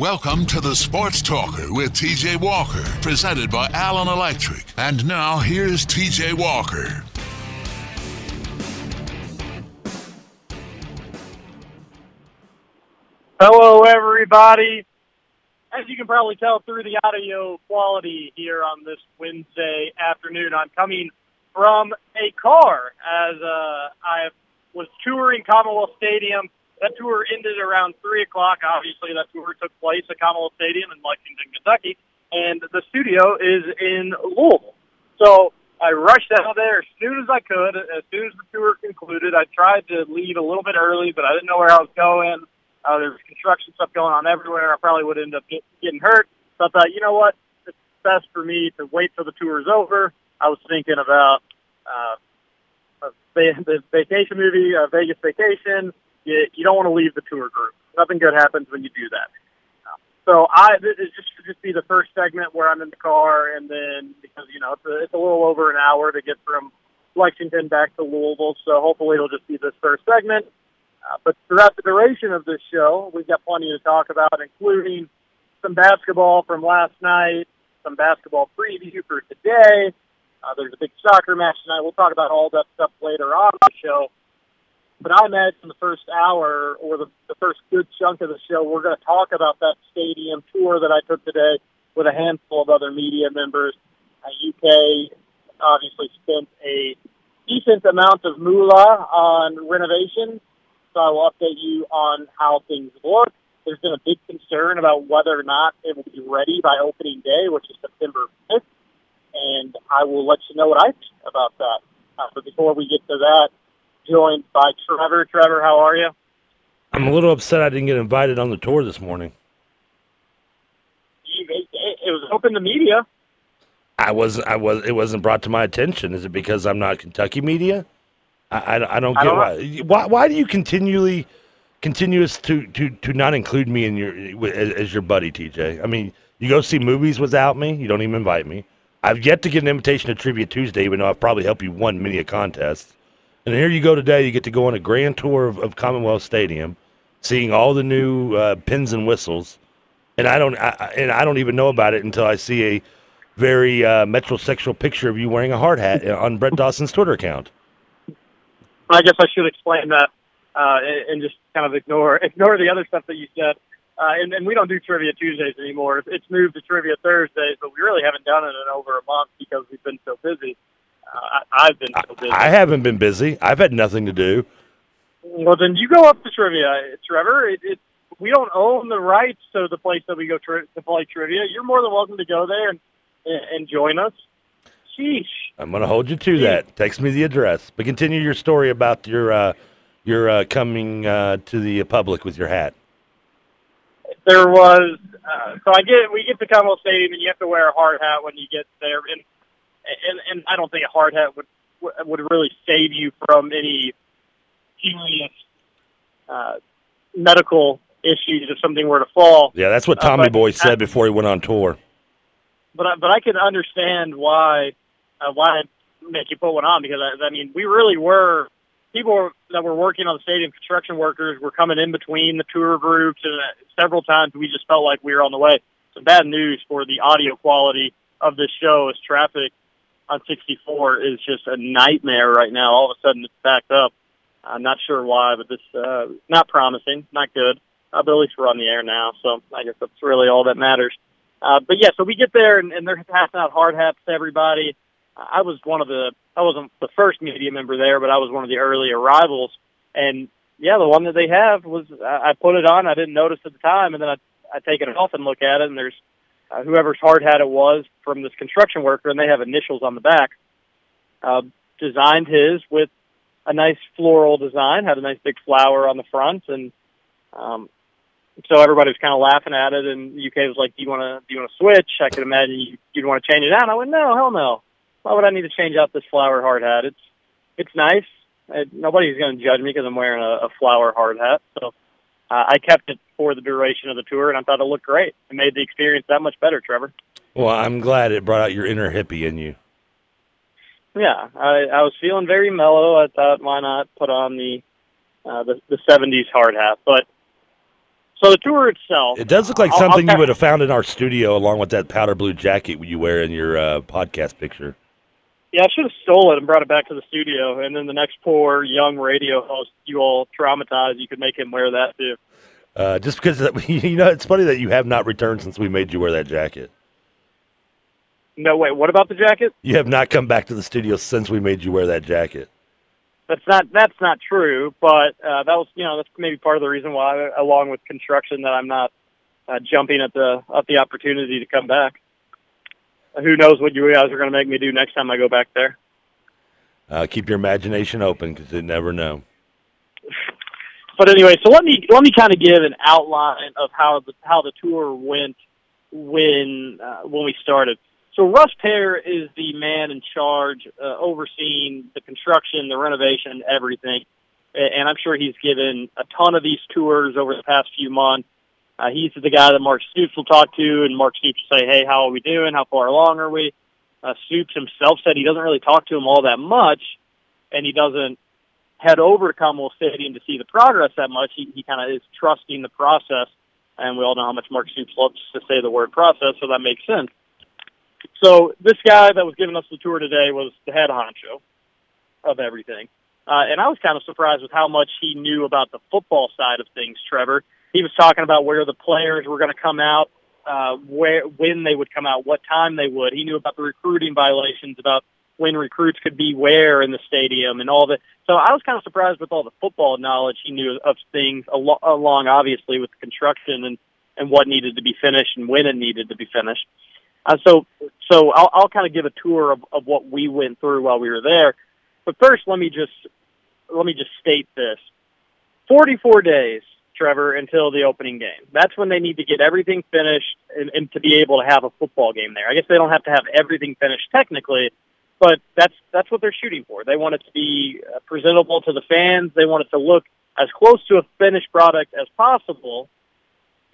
Welcome to the Sports Talker with TJ Walker, presented by Allen Electric. And now here's TJ Walker. Hello, everybody. As you can probably tell through the audio quality here on this Wednesday afternoon, I'm coming from a car as uh, I was touring Commonwealth Stadium. That tour ended around 3 o'clock. Obviously, that tour took place at Commonwealth Stadium in Lexington, Kentucky, and the studio is in Louisville. So I rushed out there as soon as I could. As soon as the tour concluded, I tried to leave a little bit early, but I didn't know where I was going. Uh, there was construction stuff going on everywhere. I probably would end up get, getting hurt. So I thought, you know what? It's best for me to wait till the tour is over. I was thinking about uh, the vacation movie, uh, Vegas Vacation. You, you don't want to leave the tour group. Nothing good happens when you do that. So I it just just be the first segment where I'm in the car, and then because you know it's a, it's a little over an hour to get from Lexington back to Louisville, so hopefully it'll just be this first segment. Uh, but throughout the duration of this show, we've got plenty to talk about, including some basketball from last night, some basketball preview for today. Uh, there's a big soccer match tonight. We'll talk about all that stuff later on the show. But I imagine the first hour or the, the first good chunk of the show, we're going to talk about that stadium tour that I took today with a handful of other media members. Uh, UK obviously spent a decent amount of moolah on renovation, so I will update you on how things look. There's been a big concern about whether or not it will be ready by opening day, which is September 5th, and I will let you know what I think about that. Uh, but before we get to that, joined by Trevor. Trevor, how are you? I'm a little upset I didn't get invited on the tour this morning. It was open to media. I was I was it wasn't brought to my attention. Is it because I'm not Kentucky media? I, I, I don't get I don't why, why why do you continually continuous to, to, to not include me in your as, as your buddy TJ? I mean, you go see movies without me. You don't even invite me. I've yet to get an invitation to Trivia Tuesday, even though I've probably helped you won many a contest. And here you go today. You get to go on a grand tour of, of Commonwealth Stadium, seeing all the new uh, pins and whistles. And I don't, I, and I don't even know about it until I see a very uh, metrosexual picture of you wearing a hard hat on Brett Dawson's Twitter account. I guess I should explain that uh, and just kind of ignore ignore the other stuff that you said. Uh, and, and we don't do Trivia Tuesdays anymore. It's moved to Trivia Thursdays, but we really haven't done it in over a month because we've been so busy. I, have been so busy. I haven't been busy. I've had nothing to do. Well, then you go up to trivia, Trevor. It, it, we don't own the rights to the place that we go tri- to play trivia. You're more than welcome to go there and and join us. Sheesh. I'm going to hold you to Sheesh. that. Text me the address. But continue your story about your uh, your uh, coming uh, to the public with your hat. There was uh, so I get we get to Commonwealth Stadium and you have to wear a hard hat when you get there, and and, and I don't think a hard hat would would really save you from any serious uh, medical issues if something were to fall. Yeah, that's what uh, Tommy uh, Boy said I, before he went on tour. But I, but I can understand why uh, why make you put one on because I, I mean we really were people that were working on the stadium, construction workers, were coming in between the tour groups, and uh, several times we just felt like we were on the way. Some bad news for the audio quality of this show is traffic on 64 is just a nightmare right now. All of a sudden, it's backed up. I'm not sure why, but this uh, not promising, not good. Uh, but at least we're on the air now, so I guess that's really all that matters. Uh, but yeah, so we get there and, and they're passing out hard hats to everybody. I was one of the I wasn't the first media member there, but I was one of the early arrivals. And yeah, the one that they have was I, I put it on. I didn't notice at the time, and then I I take it off and look at it, and there's uh, whoever's hard hat it was from this construction worker, and they have initials on the back. Uh, designed his with a nice floral design, had a nice big flower on the front, and um, so everybody was kind of laughing at it. And UK was like, "Do you want to do you want to switch?" I could imagine you, you'd want to change it out. And I went, "No, hell no. Why would I need to change out this flower hard hat? It's it's nice. It, nobody's going to judge me because I'm wearing a, a flower hard hat. So uh, I kept it for the duration of the tour, and I thought it looked great. It made the experience that much better, Trevor. Well, I'm glad it brought out your inner hippie in you. Yeah, I, I was feeling very mellow. I thought, why not put on the uh, the, the '70s hard hat? But So the tour itself. It does look like I'll- I'll something you would have found in our studio, along with that powder blue jacket you wear in your uh, podcast picture. Yeah, I should have stole it and brought it back to the studio, and then the next poor young radio host you all traumatized, you could make him wear that too. Uh, just because that you know, it's funny that you have not returned since we made you wear that jacket. No, wait, what about the jacket? You have not come back to the studio since we made you wear that jacket. That's not that's not true, but uh, that was you know that's maybe part of the reason why, along with construction, that I'm not uh, jumping at the at the opportunity to come back. Who knows what you guys are going to make me do next time I go back there? Uh, keep your imagination open because you never know. But anyway, so let me let me kind of give an outline of how the how the tour went when uh, when we started. So Russ Pear is the man in charge, uh, overseeing the construction, the renovation, everything. And I'm sure he's given a ton of these tours over the past few months. Uh, he's the guy that Mark Stoops will talk to, and Mark Stoops will say, "Hey, how are we doing? How far along are we?" Uh, Stoops himself said he doesn't really talk to him all that much, and he doesn't head over to Commonwealth Stadium to see the progress that much. He, he kind of is trusting the process, and we all know how much Mark Stoops loves to say the word process, so that makes sense. So this guy that was giving us the tour today was the head honcho of everything. Uh, and I was kind of surprised with how much he knew about the football side of things, Trevor. He was talking about where the players were going to come out, uh, where when they would come out, what time they would. He knew about the recruiting violations, about when recruits could be where in the stadium, and all that. So I was kind of surprised with all the football knowledge he knew of things, al- along obviously with the construction and and what needed to be finished and when it needed to be finished. Uh, so, so I'll, I'll kind of give a tour of, of what we went through while we were there. But first, let me just let me just state this: forty-four days, Trevor, until the opening game. That's when they need to get everything finished and, and to be able to have a football game there. I guess they don't have to have everything finished technically, but that's that's what they're shooting for. They want it to be uh, presentable to the fans. They want it to look as close to a finished product as possible.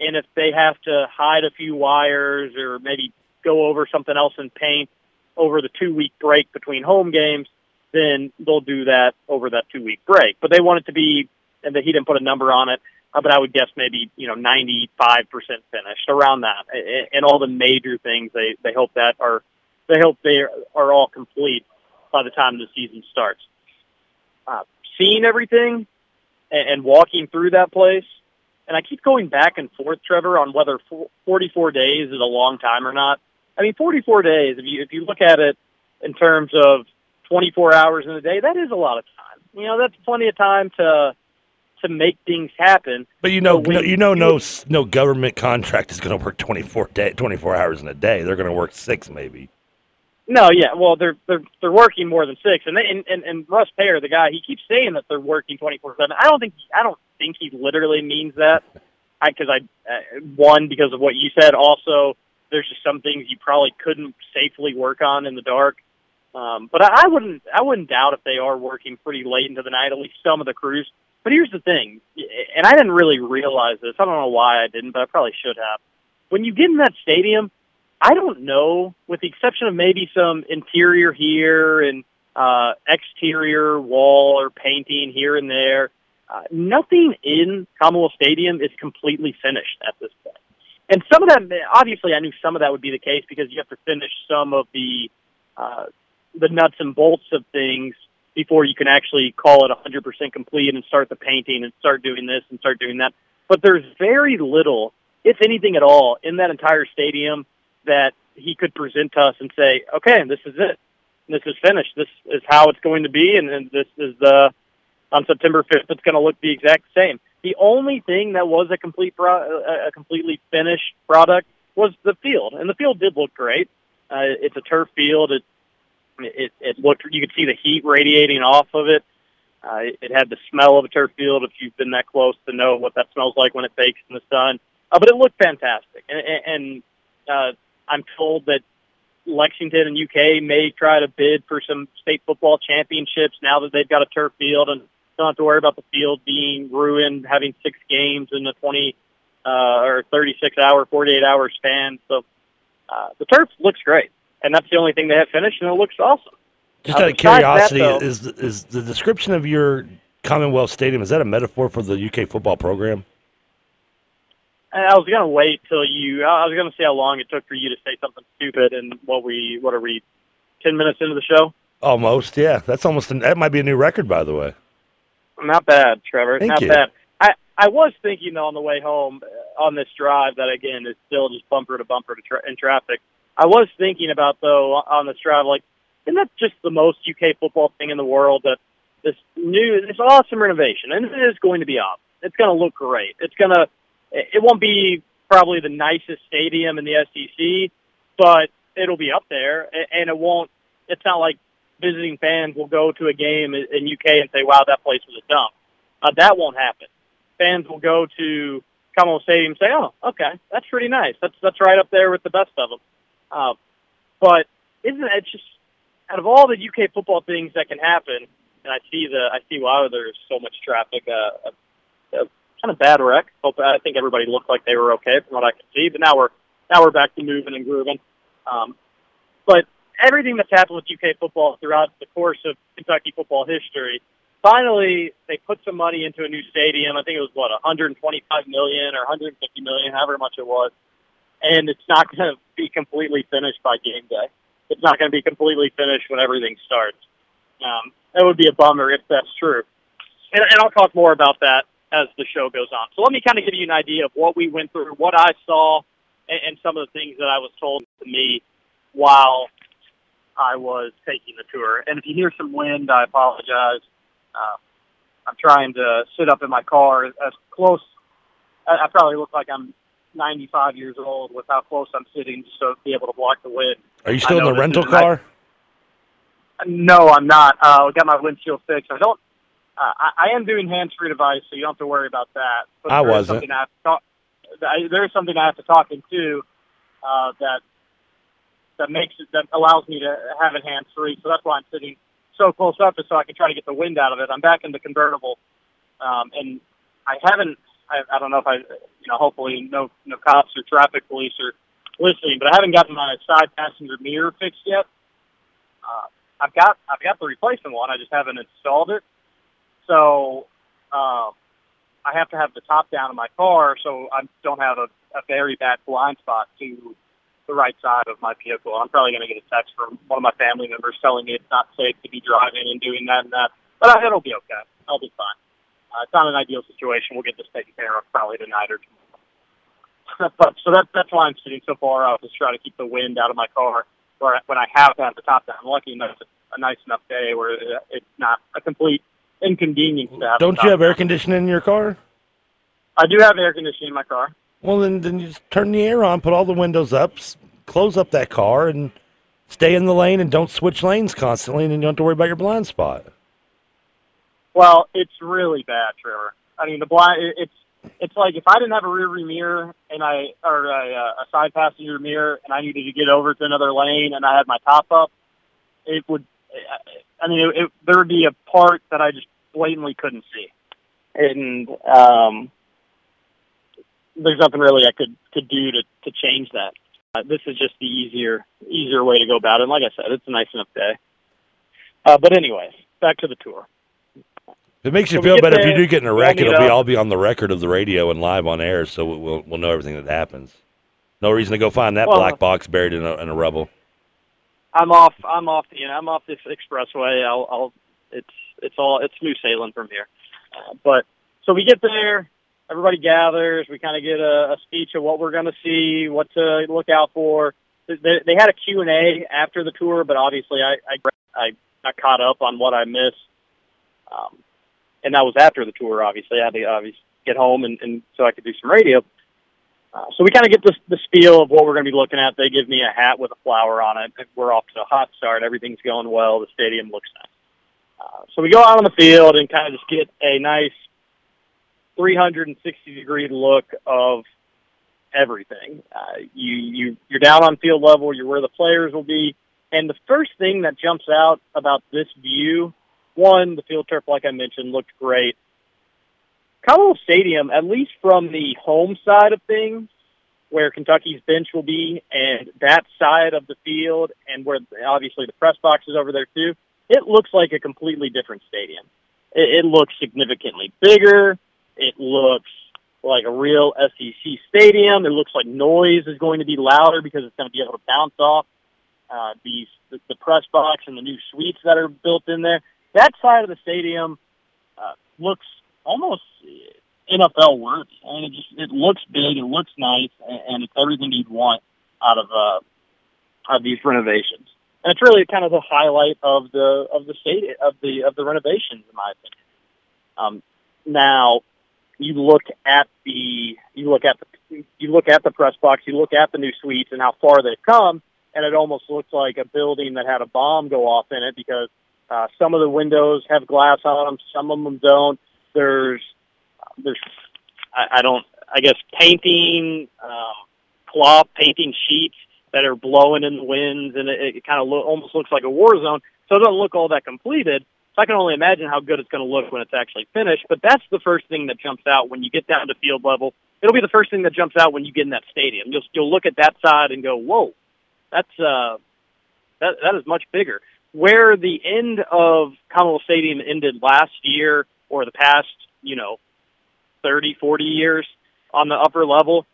And if they have to hide a few wires or maybe go over something else in paint over the two week break between home games, then they'll do that over that two week break. But they want it to be, and that he didn't put a number on it, uh, but I would guess maybe you know ninety five percent finished around that, and all the major things they they hope that are they hope they are, are all complete by the time the season starts. Uh, seeing everything and, and walking through that place, and I keep going back and forth, Trevor, on whether 44 days is a long time or not. I mean, 44 days, if you, if you look at it in terms of 24 hours in a day, that is a lot of time. You know, that's plenty of time to to make things happen. But you know, So no, you know, no, no government contract is going to work 24 day, 24 hours in a day. They're going to work six, maybe. No, yeah, well, they're they're they're working more than six, and they, and, and and Russ Payer, the guy, he keeps saying that they're working twenty four seven. I don't think I don't think he literally means that. I because I uh, one because of what you said. Also, there's just some things you probably couldn't safely work on in the dark. Um, but I, I wouldn't I wouldn't doubt if they are working pretty late into the night. At least some of the crews. But here's the thing, and I didn't really realize this. I don't know why I didn't, but I probably should have. When you get in that stadium, I don't know, with the exception of maybe some interior here and uh, exterior wall or painting here and there, uh, nothing in Commonwealth Stadium is completely finished at this point. And some of that, obviously, I knew some of that would be the case because you have to finish some of the uh, the nuts and bolts of things before you can actually call it 100% complete and start the painting and start doing this and start doing that. But there's very little, if anything at all, in that entire stadium that he could present to us and say, okay, this is it. This is finished. This is how it's going to be. And, this is the, on September 5th, it's going to look the exact same. The only thing that was a complete, pro- a completely finished product was the field. And the field did look great. Uh, it's a turf field. It, it, it looked, you could see the heat radiating off of it. Uh, it, had the smell of a turf field if you've been that close to know what that smells like when it bakes in the sun. Uh, but it looked fantastic. And, and, uh, I'm told that Lexington and UK may try to bid for some state football championships now that they've got a turf field and don't have to worry about the field being ruined, having six games in a 20 uh, or 36 hour, 48 hour span. So uh, the turf looks great. And that's the only thing they have finished, and it looks awesome. Just Uh, out of that, curiosity, though- is is the description of your Commonwealth Stadium is that a metaphor for the UK football program? I was gonna wait till you. I was gonna see how long it took for you to say something stupid, and what we what are we, ten minutes into the show? Almost, yeah. That's almost an, that might be a new record, by the way. Not bad, Trevor. Thank Not you. bad. I I was thinking though on the way home uh, on this drive that again is still just bumper to bumper to tra- in traffic. I was thinking about though on this drive like, isn't that just the most UK football thing in the world that this new this awesome renovation and it is going to be up. It's going to look great. It's going to it won't be probably the nicest stadium in the SEC, but it'll be up there and it won't. It's not like visiting fans will go to a game in in UK and say, "Wow, that place was a dump." Uh, that won't happen. Fans will go to Commonwealth Stadium and say, "Oh, okay, that's pretty nice. That's that's right up there with the best of them." Uh, but isn't it just out of all the UK football things that can happen? And I see the I see why there's so much traffic. Uh, a, a kind of bad wreck. Hope I think everybody looked like they were okay from what I could see. But now we're now we're back to moving and grooving. Um, but everything that's happened with UK football throughout the course of Kentucky football history, finally they put some money into a new stadium. I think it was what 125 million or 150 million, however much it was, and it's not going to be completely finished by game day. It's not going to be completely finished when everything starts. Um, that would be a bummer if that's true. And, and I'll talk more about that as the show goes on. So let me kind of give you an idea of what we went through, what I saw, and, and some of the things that I was told to me while I was taking the tour. And if you hear some wind, I apologize. Uh, I'm trying to sit up in my car as close. I, I probably look like I'm 95 years old with how close I'm sitting, just so to be able to block the wind. Are you still in the rental is- I- car? No, I'm not. Uh, I got my windshield fixed. I don't. Uh, I, I am doing hands-free device, so you don't have to worry about that. But I wasn't. I talk. I, there is something I have to talk into uh, that that makes it that allows me to have it hands-free. So that's why I'm sitting so close up, is so I can try to get the wind out of it. I'm back in the convertible, um, and I haven't. I, I don't know if I, you know, hopefully no no cops or traffic police are listening, but I haven't gotten my side passenger mirror fixed yet. Uh, I've got I've got the replacement one. I just haven't installed it. So uh, I have to have the top down in my car, so I don't have a, a very bad blind spot to the right side of my vehicle. I'm probably going to get a text from one of my family members telling me it's not safe to be driving and doing that and that. But I, it'll be okay. I'll be fine. Uh, it's not an ideal situation. We'll get this taken care of probably tonight or tomorrow. but so that, that's why I'm sitting so far up is trying to keep the wind out of my car where when I have to have the top down. I'm lucky enough it's a nice enough day where it's not a complete inconvenience to have. Don't you have air conditioning in your car? I do have air conditioning in my car. Well, then, then you just turn the air on, put all the windows up, s- close up that car, and stay in the lane and don't switch lanes constantly, and then you don't have to worry about your blind spot. Well, it's really bad, Trevor. I mean, the blind. It's it's like if I didn't have a rear view mirror and I or a, uh, a side passenger mirror and I needed to get over to another lane and I had my top up, it would. I mean, it, it, there would be a part that I just blatantly couldn't see, and um, there's nothing really I could could do to to change that. Uh, this is just the easier easier way to go about it. And like I said, it's a nice enough day. Uh, but anyways, back to the tour. If it makes you feel better, if you do get in a wreck, it'll be all be on the record of the radio and live on air, so we'll we'll know everything that happens. No reason to go find that Well- black box buried in a, in a rubble. I'm off. I'm off. The, you know, I'm off this expressway. I'll. I'll. It's. It's all. It's smooth sailing from here. Uh, but so we get there. Everybody gathers. We kind of get a, a speech of what we're going to see, what to look out for. They, they had a Q and A after the tour, but obviously I, I I got caught up on what I missed. Um, and that was after the tour. Obviously, I had to obviously get home and, and so I could do some radio. Uh, so we kind of get the, the spiel of what we're going to be looking at. They give me a hat with a flower on it. We're off to a hot start. Everything's going well. The stadium looks nice. Uh, so we go out on the field and kind of just get a nice 360 degree look of everything. Uh, you you you're down on field level. You're where the players will be. And the first thing that jumps out about this view, one, the field turf, like I mentioned, looked great. Commonwealth Stadium, at least from the home side of things, where Kentucky's bench will be, and that side of the field, and where obviously the press box is over there too, it looks like a completely different stadium. It, it looks significantly bigger. It looks like a real SEC stadium. It looks like noise is going to be louder because it's going to be able to bounce off uh, these the, the press box and the new suites that are built in there. That side of the stadium uh, looks almost NFL worthy. I mean, it just it looks big, it looks nice, and, it's everything you'd want out of uh, of these renovations. And it's really kind of the highlight of the of the state of the of the renovations, in my opinion. Um, now, you look at the you look at the you look at the press box, you look at the new suites and how far they've come, and it almost looks like a building that had a bomb go off in it because uh, some of the windows have glass on them, some of them don't. There's there's I, I don't I guess painting um, cloth painting sheets that are blowing in the winds, and it, it kind of lo- almost looks like a war zone. So it doesn't look all that completed. So I can only imagine how good it's going to look when it's actually finished. But that's the first thing that jumps out when you get down to field level. It'll be the first thing that jumps out when you get in that stadium. You'll you'll look at that side and go, "Whoa, that's uh, that that is much bigger." Where the end of Commonwealth Stadium ended last year or the past, you know, 30, 40 years on the upper level,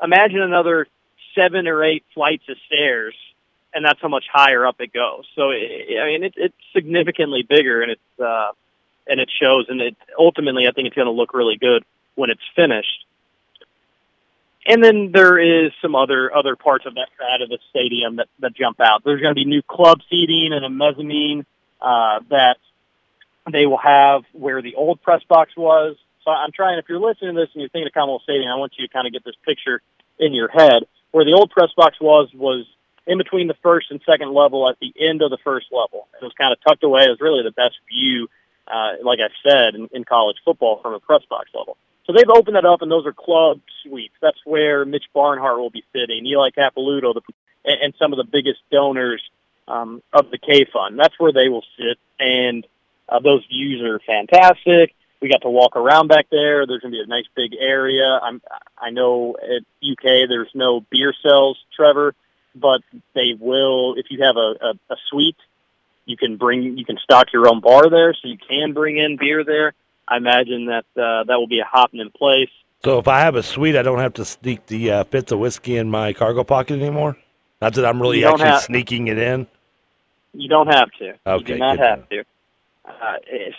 imagine another seven or eight flights of stairs, and that's how much higher up it goes. So, it, I mean, it, it's significantly bigger, and it's uh, and it shows. And it ultimately, I think it's going to look really good when it's finished. And then there is some other other parts of that side of the stadium that, that jump out. There's going to be new club seating and a mezzanine uh, that they will have where the old press box was. So I'm trying, if you're listening to this and you're thinking of Commonwealth Stadium, I want you to kind of get this picture in your head. Where the old press box was, was in between the first and second level at the end of the first level. It was kind of tucked away. It was really the best view, uh, like I said, in, in college football from a press box level. So they've opened that up, and those are club suites. That's where Mitch Barnhart will be sitting, Eli Capilouto, the, and, and some of the biggest donors um, of the K Fund. That's where they will sit, and uh, those views are fantastic. We got to walk around back there. There's going to be a nice big area. I'm, I know at UK there's no beer cells, Trevor, but they will. If you have a, a, a suite, you can bring, you can stock your own bar there, so you can bring in beer there. I imagine that uh, that will be a hopping in place. So if I have a suite, I don't have to sneak the uh, fifth of whiskey in my cargo pocket anymore. Not that I'm really actually have, sneaking it in. You don't have to. Okay, you do not have to. Uh,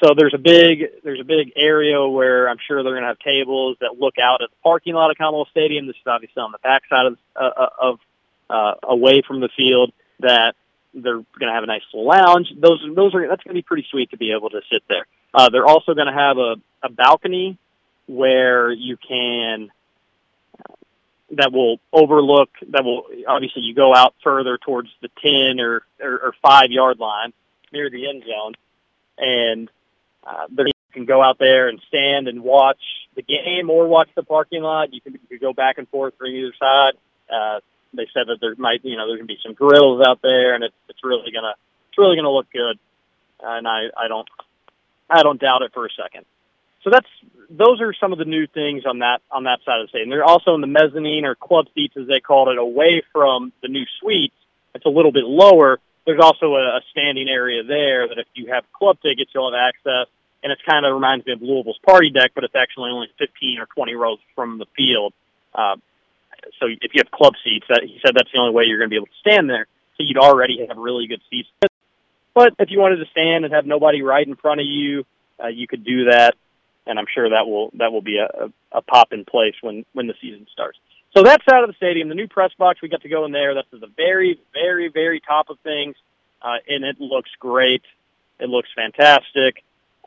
so there's a big there's a big area where I'm sure they're going to have tables that look out at the parking lot of Commonwealth Stadium. This is obviously on the backside of uh, uh, of uh, away from the field. That they're going to have a nice little lounge. Those those are that's going to be pretty sweet to be able to sit there. Uh, they're also going to have a, a balcony where you can that will overlook that will obviously you go out further towards the ten or or, or five yard line near the end zone and uh, there you can go out there and stand and watch the game or watch the parking lot. You can, you can go back and forth from either side. Uh, they said that there might, you know, there's gonna be some grills out there, and it's it's really gonna it's really gonna look good. And I I don't I don't doubt it for a second. So that's those are some of the new things on that on that side of the stadium. They're also in the mezzanine or club seats, as they called it, away from the new suites. It's a little bit lower, there's also a, a standing area there that if you have club tickets, you'll have access. And it kind of reminds me of Louisville's party deck, but it's actually only 15 or 20 rows from the field. Uh, so if you have club seats, that, he said that's the only way you're going to be able to stand there. So you'd already have really good seats. But if you wanted to stand and have nobody right in front of you, uh, you could do that. And I'm sure that will that will be a, a, a pop in place when when the season starts. So that side of the stadium, the new press box, we got to go in there. That's at the very, very, very top of things, uh, and it looks great. It looks fantastic.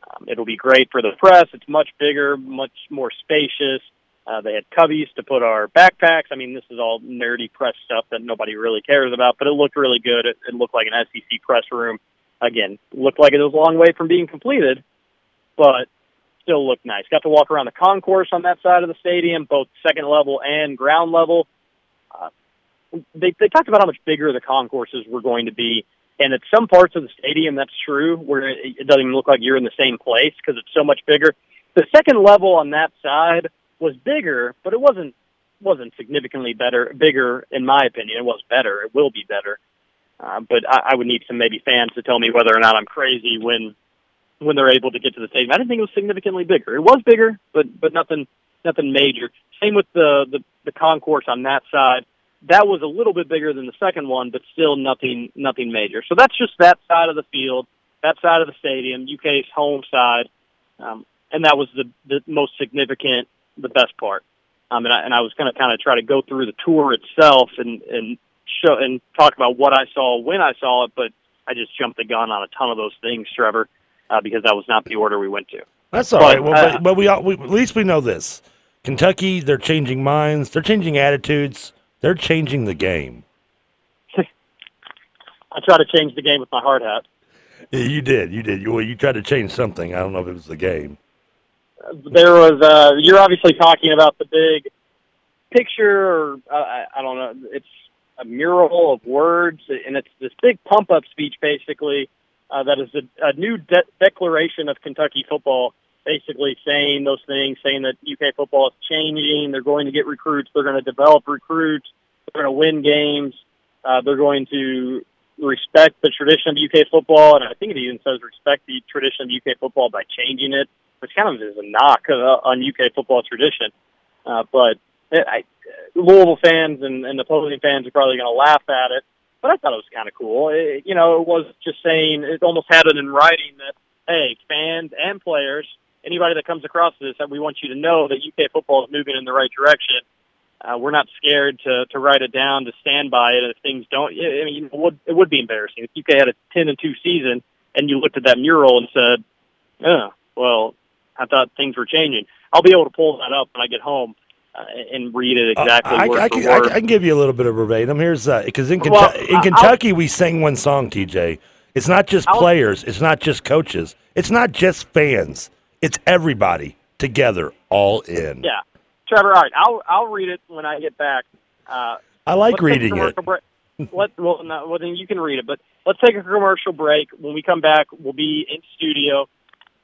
Um, it'll be great for the press. It's much bigger, much more spacious. Uh, they had cubbies to put our backpacks. I mean, this is all nerdy press stuff that nobody really cares about, but it looked really good. It, it looked like an SEC press room. Again, looked like it was a long way from being completed, but still looked nice. Got to walk around the concourse on that side of the stadium, both second level and ground level. Uh, they, they talked about how much bigger the concourses were going to be. And at some parts of the stadium, that's true, where it, doesn't even look like you're in the same place because it's so much bigger. The second level on that side was bigger, but it wasn't wasn't significantly better, bigger in my opinion. It was better. It will be better. Uh, but I, I would need some maybe fans to tell me whether or not I'm crazy when when they're able to get to the stadium. I didn't think it was significantly bigger. It was bigger, but but nothing nothing major. Same with the, the the concourse on that side. That was a little bit bigger than the second one, but still nothing nothing major. So that's just that side of the field, that side of the stadium, UK's home side, um, and that was the the most significant, the best part. Um, and I and I was going to kind of try to go through the tour itself and and show and talk about what I saw when I saw it, but I just jumped the gun on a ton of those things, Trevor, uh, because that was not the order we went to. That's all but, right. Well, uh, but, but we, all, we at least we know this. Kentucky, they're changing minds, they're changing attitudes, they're changing the game. I try to change the game with my hard hat. Yeah, you did. You did. You, well, you tried to change something. I don't know if it was the game. there was. Uh, you're obviously talking about the big picture, or uh, I, I don't know. It's a mural of words, and it's this big pump up speech, basically, uh, that is a, a new de- declaration of Kentucky football, basically saying those things, saying that UK football is changing. They're going to get recruits. They're going to develop recruits. They're going to win games. Uh, they're going to respect the tradition of UK football, and I think it even says respect the tradition of UK football by changing it, which kind of is a knock uh, on UK football tradition. Uh, but I, Louisville fans and, and opposing fans are probably going to laugh at it, but I thought it was kind of cool. It, you know, it was just saying it almost had it in writing that hey, fans and players, anybody that comes across this, that we want you to know that UK football is moving in the right direction. Uh, we're not scared to to write it down, to stand by it. If things don't, I mean, it would, it would be embarrassing if UK had a ten and two season and you looked at that mural and said, "Oh, well, I thought things were changing." I'll be able to pull that up when I get home uh, and read it uh, exactly uh, I, word I, for I, word. I, can give you a little bit of verbatim. Here's because uh, in, well, in Kentucky we sang one song, TJ. It's not just I'll, players. It's not just coaches. It's not just fans. It's everybody together, all in. Yeah, Trevor. All right, I'll I'll read it when I get back. Uh, I like reading it. Let, well, no, well, then you can read it. But let's take a commercial break. When we come back, we'll be in studio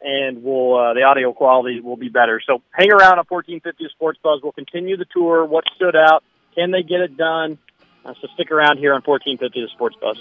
and we'll uh, the audio quality will be better. So hang around on 1450 Sports Buzz. We'll continue the tour. What stood out? Can they get it done? Uh, so stick around here on 1450 Sports Buzz.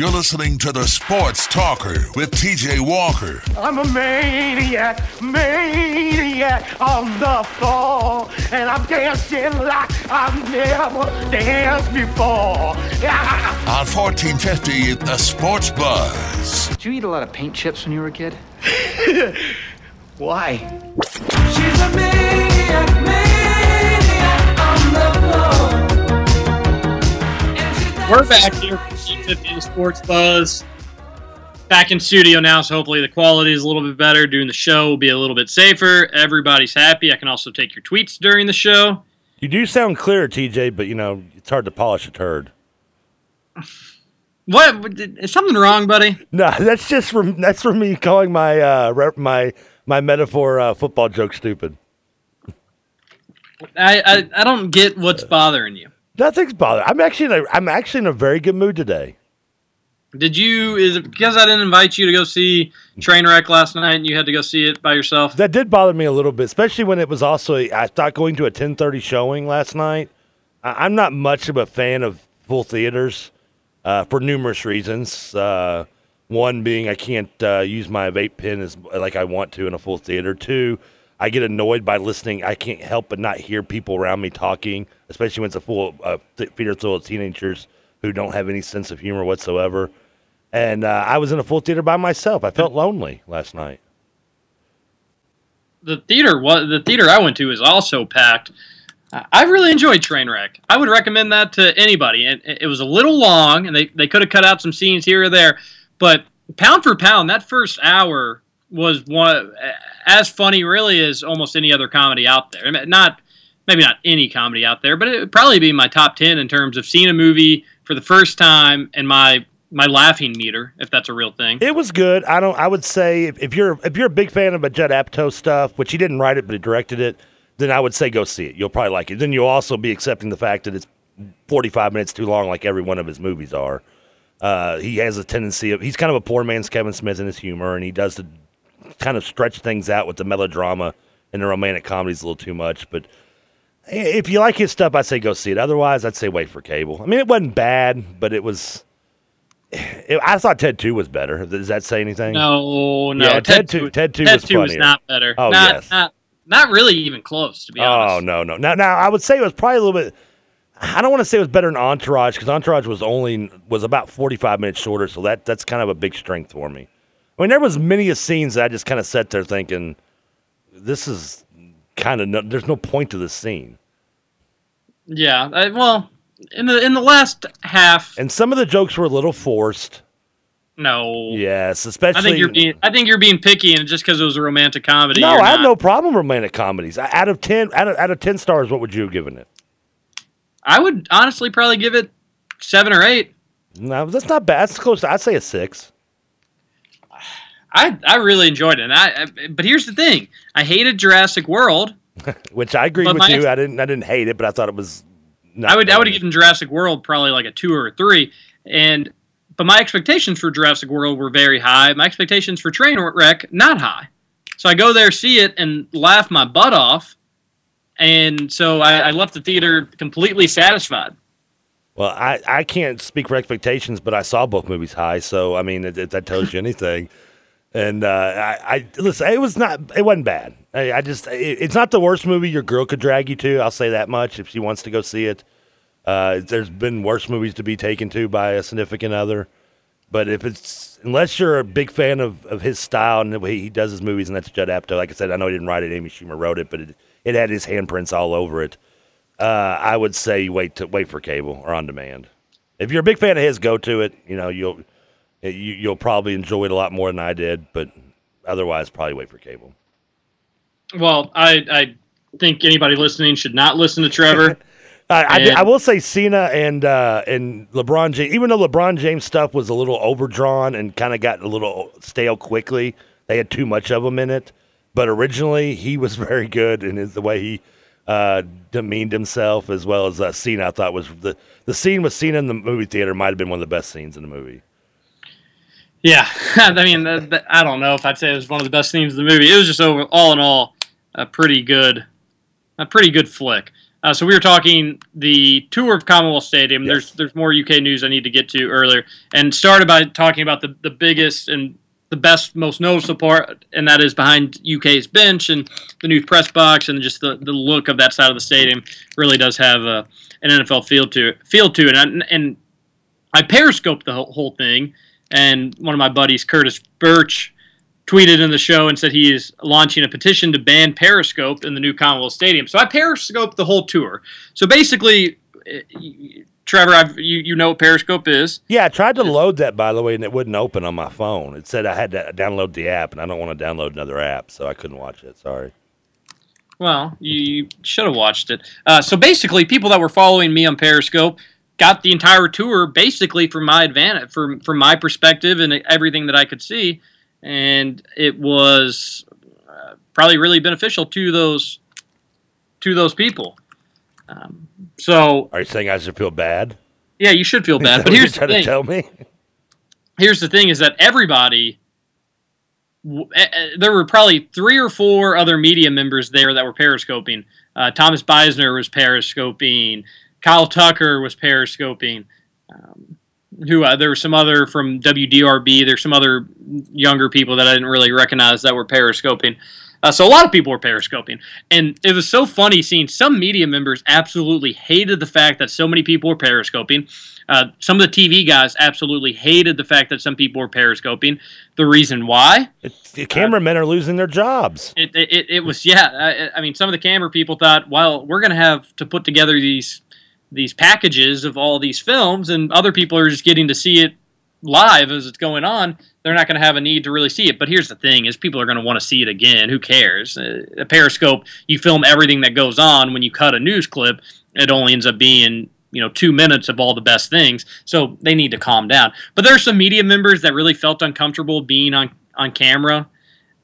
You're listening to the Sports Talker with TJ Walker. I'm a maniac, maniac on the floor, and I'm dancing like I've never danced before. on 1450, the Sports Buzz. Did you eat a lot of paint chips when you were a kid? Why? She's a maniac, maniac We're back here for 50 Sports Buzz. Back in studio now, so hopefully the quality is a little bit better. Doing the show will be a little bit safer. Everybody's happy. I can also take your tweets during the show. You do sound clear, TJ, but you know it's hard to polish a turd. What is something wrong, buddy? No, that's just from that's from me calling my uh, my my metaphor uh, football joke stupid. I, I I don't get what's bothering you. Nothing's bothering. I'm actually in a, I'm actually in a very good mood today. Did you? Is it because I didn't invite you to go see Trainwreck last night, and you had to go see it by yourself? That did bother me a little bit, especially when it was also. I thought going to a 10:30 showing last night. I'm not much of a fan of full theaters uh, for numerous reasons. Uh, one being I can't uh, use my vape pen as like I want to in a full theater. Two, I get annoyed by listening. I can't help but not hear people around me talking, especially when it's a full uh, theater full of teenagers who don't have any sense of humor whatsoever. And uh, I was in a full theater by myself. I felt lonely last night. The theater, the theater I went to is also packed. I really enjoyed Trainwreck. I would recommend that to anybody. And it was a little long, and they, they could have cut out some scenes here or there. But pound for pound, that first hour was one as funny really as almost any other comedy out there. Not maybe not any comedy out there, but it would probably be my top ten in terms of seeing a movie for the first time and my my laughing meter, if that's a real thing. It was good. I don't. I would say if, if you're if you're a big fan of a Judd Apatow stuff, which he didn't write it but he directed it, then I would say go see it. You'll probably like it. Then you'll also be accepting the fact that it's 45 minutes too long, like every one of his movies are. Uh, he has a tendency of he's kind of a poor man's Kevin Smith in his humor, and he does the kind of stretch things out with the melodrama and the romantic comedies a little too much. But if you like his stuff, I'd say go see it. Otherwise, I'd say wait for cable. I mean, it wasn't bad, but it was. It, I thought Ted Two was better. Does that say anything? No, no. Yeah, Ted, Ted two, Ted two Ted was two was not better. Oh, not, yes. not, not really even close, to be oh, honest. Oh no, no. Now, now I would say it was probably a little bit. I don't want to say it was better than Entourage because Entourage was only was about forty five minutes shorter, so that that's kind of a big strength for me. I mean, there was many a scenes that I just kind of sat there thinking, this is kind of no, there's no point to this scene. Yeah. I, well, in the in the last half, And some of the jokes were a little forced. no. Yes, especially. I think you're being I think you're being picky, and just because it was a romantic comedy. no, I have no problem with romantic comedies. Out of ten, out of, out of ten stars, what would you have given it? I would honestly probably give it seven or eight. No, that's not bad. That's close. To, I'd say a six. I I really enjoyed it. And I, I but here's the thing: I hated Jurassic World. Which I agree with my you. I didn't. I didn't hate it, but I thought it was. Not I would I would have given Jurassic World probably like a two or a three, and but my expectations for Jurassic World were very high. My expectations for Trainwreck not high. So I go there, see it, and laugh my butt off, and so I, I left the theater completely satisfied. Well, I, I can't speak for expectations, but I saw both movies high, so I mean, if that tells you anything. And uh, I, I listen. It was not. It wasn't bad. I, I just. It, it's not the worst movie your girl could drag you to. I'll say that much. If she wants to go see it, uh, there's been worse movies to be taken to by a significant other. But if it's unless you're a big fan of, of his style and the way he does his movies, and that's Judd Apatow. Like I said, I know he didn't write it. Amy Schumer wrote it, but it, it had his handprints all over it. Uh, I would say wait to wait for cable or on demand. If you're a big fan of his, go to it. You know you'll you, you'll probably enjoy it a lot more than I did, but otherwise, probably wait for cable. Well, I I think anybody listening should not listen to Trevor. I, I, did- I will say Cena and uh, and LeBron James, even though LeBron James stuff was a little overdrawn and kind of got a little stale quickly, they had too much of him in it. But originally, he was very good in his, the way he uh, demeaned himself, as well as uh, Cena. I thought was the the scene with Cena in the movie theater might have been one of the best scenes in the movie. Yeah, I mean, I don't know if I'd say it was one of the best scenes of the movie. It was just over, all in all, a pretty good, a pretty good flick. Uh, so we were talking the tour of Commonwealth Stadium. There's Yes. there's more UK news I need to get to earlier, and started by talking about the the biggest and the best, most noticeable part, and that is behind UK's bench and the new press box, and just the, the look of that side of the stadium really does have uh, an NFL feel to it. Feel to it, and, and I periscoped the whole, whole thing, and one of my buddies, Curtis Birch, tweeted in the show and said he is launching a petition to ban Periscope in the new Commonwealth Stadium. So I periscoped the whole tour. So basically, eh, Trevor, I've, you you know what Periscope is. Yeah, I tried to load that by the way, and it wouldn't open on my phone. It said I had to download the app, and I don't want to download another app, so I couldn't watch it. Sorry. Well, you should have watched it. Uh, so basically, people that were following me on Periscope got the entire tour basically from my advantage, from from my perspective and everything that I could see, and it was uh, probably really beneficial to those to those people. Um, so Are you saying I should feel bad? yeah, you should feel bad. But here's the thing. tell me. here's the thing: is that everybody. eh, eh, There were probably three or four other media members there that were periscoping. Uh, Thomas Beisner was periscoping. Kyle Tucker was periscoping. Um, who uh, there were some other from WDRB. There's some other younger people that I didn't really recognize that were periscoping. Uh, so a lot of people were periscoping, and it was so funny seeing some media members absolutely hated the fact that so many people were periscoping. Uh, some of the TV guys absolutely hated the fact that some people were periscoping. The reason why It's, the cameramen are losing their jobs. it, it, it was yeah. I, I mean, some of the camera people thought, well, we're going to have to put together these these packages of all these films, and other people are just getting to see it live as it's going on. They're not going to have a need to really see it. But here's the thing: is people are going to want to see it again. Who cares? Uh, a Periscope, you film everything that goes on. When you cut a news clip, it only ends up being you know two minutes of all the best things. So they need to calm down. But there are some media members that really felt uncomfortable being on on camera.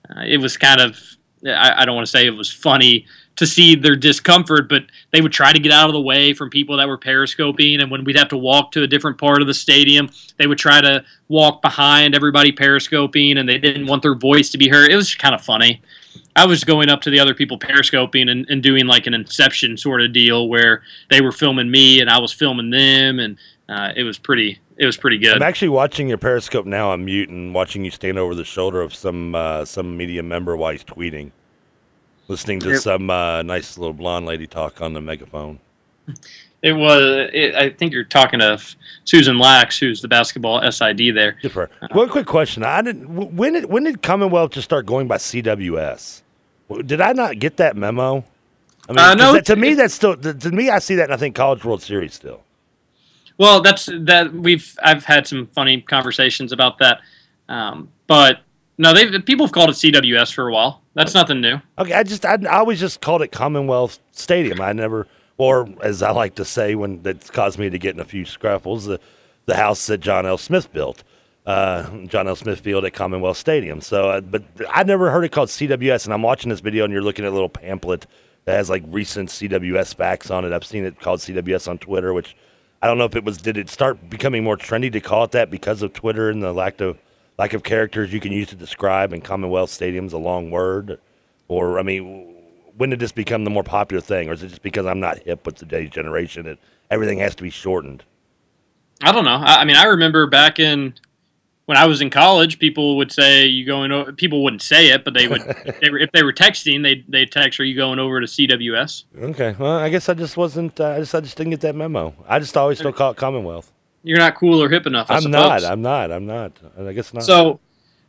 Uh, it was kind of I, I don't want to say it was funny to see their discomfort, but they would try to get out of the way from people that were periscoping. And when we'd have to walk to a different part of the stadium, they would try to walk behind everybody periscoping, and they didn't want their voice to be heard. It was kind of funny. I was going up to the other people periscoping and, and doing like an inception sort of deal where they were filming me and I was filming them, and uh, it was pretty. It was pretty good. I'm actually watching your Periscope now on mute and watching you stand over the shoulder of some uh, some media member while he's tweeting, listening to some uh, nice little blonde lady talk on the megaphone. It was. It, I think you're talking to Susan Lax, who's the basketball SID there. Good for her. One quick question: I didn't. When did when did Commonwealth just start going by CWS? Did I not get that memo? I mean, Uh, no, that- to it- me that's still to to me I see that and I think College World Series still. Well, that's that. We've I've had some funny conversations about that, um, but no, they people have called it CWS for a while. That's nothing new. Okay, I just I, I always just called it Commonwealth Stadium. I never, or as I like to say, when that's caused me to get in a few scruffles, the the house that John L. Smith built, uh, John L. Smith Field at Commonwealth Stadium. So, uh, but I never heard it called CWS. And I'm watching this video, and you're looking at a little pamphlet that has like recent CWS facts on it. I've seen it called CWS on Twitter, which I don't know if it was. Did it start becoming more trendy to call it that because of Twitter and the lack of lack of characters you can use to describe in Commonwealth Stadium's a long word? Or I mean, when did this become the more popular thing, or is it just because I'm not hip with today's generation and everything has to be shortened? I don't know. I, I mean, I remember back in when I was in college, people would say you going. o- People wouldn't say it, but they would. they were, if they were texting, they they text, "Are you going over to CWS?" Okay, well, I guess I just wasn't. Uh, I just I just didn't get that memo. I just always still call it Commonwealth. You're not cool or hip enough. I I'm not. I'm not. I'm not. I guess not. So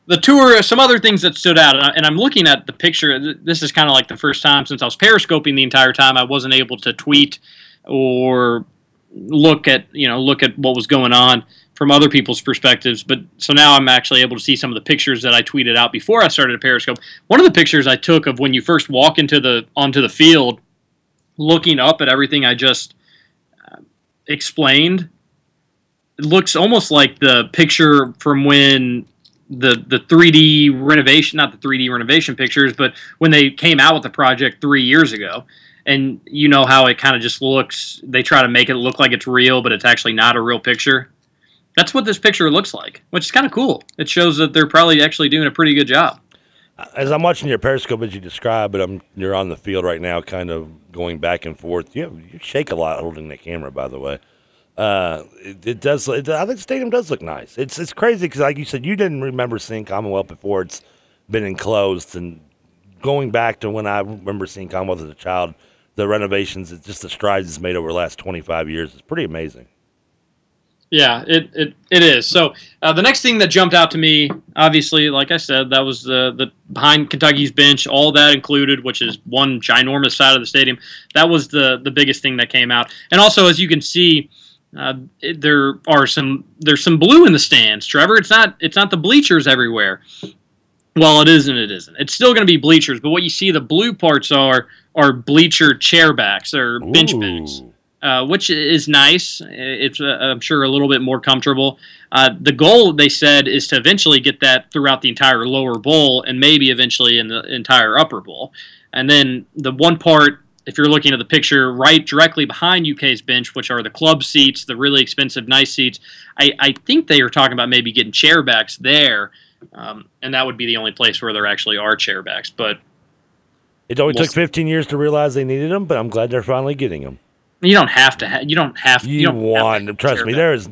the tour, some other things that stood out, and, I'm looking at the picture. This is kind of like the first time since I was periscoping the entire time. I wasn't able to tweet or look at you know look at what was going on from other people's perspectives. But so now I'm actually able to see some of the pictures that I tweeted out before I started a periscope. One of the pictures I took of when you first walk into the onto the field, looking up at everything I just uh, explained looks almost like the picture from when the the 3D renovation, not the 3D renovation pictures, but when they came out with the project three years ago. And you know how it kind of just looks. They try to make it look like it's real, but it's actually not a real picture. That's what this picture looks like, which is kind of cool. It shows that they're probably actually doing a pretty good job. as I'm watching your Periscope as you describe, but I'm you're on the field right now, kind of going back and forth. You you shake a lot holding the camera, by the way. Uh, it, it does. It, I think the stadium does look nice. It's it's crazy because, like you said, you didn't remember seeing Commonwealth before it's been enclosed, and going back to when I remember seeing Commonwealth as a child, the renovations, it's just the strides it's made over the last 25 years. is pretty amazing. Yeah, it, it, it is. So uh, the next thing that jumped out to me, obviously, like I said, that was the the behind Kentucky's bench, all that included, which is one ginormous side of the stadium. That was the the biggest thing that came out. And also, as you can see, uh, it, there are some there's some blue in the stands. Trevor, it's not it's not the bleachers everywhere. Well, it isn't. It isn't. It's still going to be bleachers, but what you see the blue parts are are bleacher chair backs or bench backs uh, which is nice. It's, uh, I'm sure, a little bit more comfortable. Uh, the goal, they said, is to eventually get that throughout the entire lower bowl and maybe eventually in the entire upper bowl. And then the one part, if you're looking at the picture right directly behind UK's bench, which are the club seats, the really expensive, nice seats, I, I think they were talking about maybe getting chair backs there. Um, and that would be the only place where there actually are chair backs. But It only We'll took 15 years to realize they needed them, but I'm glad they're finally getting them. you don't have to. Ha- you don't have. You, You, don't have to want trust me. back. There is.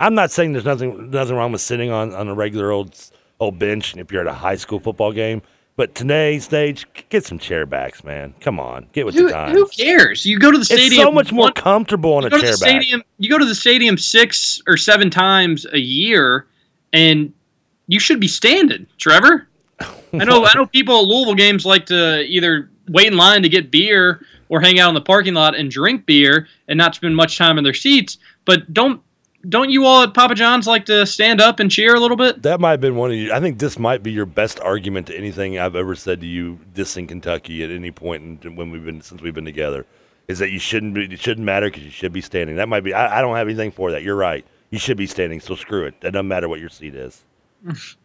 I'm not saying there's nothing nothing wrong with sitting on, on a regular old old bench if you're at a high school football game. But today's stage, get some chair backs, man. Come on, get with Who, the times. who cares? You go to the stadium. it's so much more one- comfortable on a chair back. stadium. You go to the stadium six or seven times a year, and you should be standing, Trevor. I know. I know people at Louisville games like to either wait in line to get beer or hang out in the parking lot and drink beer and not spend much time in their seats. But don't don't you all at Papa John's like to stand up and cheer a little bit? That might have been one of you. I think this might be your best argument to anything I've ever said to you dissing Kentucky at any point in, when we've been since we've been together. Is that you shouldn't be, it shouldn't matter because you should be standing. That might be. I, I don't have anything for that. You're right. You should be standing. So screw it. It doesn't matter what your seat is.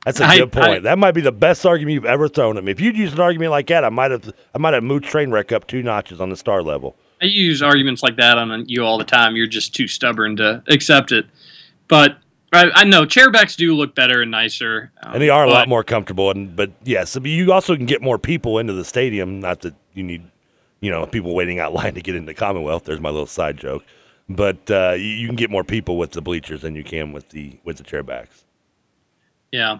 That's a I- good point. I- that might be the best argument you've ever thrown at me. If you'd used an argument like that, I might have I might have moved train wreck up two notches on the star level. I use arguments like that on you all the time. You're just too stubborn to accept it. But I, I know chairbacks do look better and nicer, um, And they are a lot more comfortable. And but yes, you also can get more people into the stadium. Not that you need, you know, people waiting out line to get into Commonwealth. There's my little side joke. But uh, you, you can get more people with the bleachers than you can with the with the chairbacks. Yeah,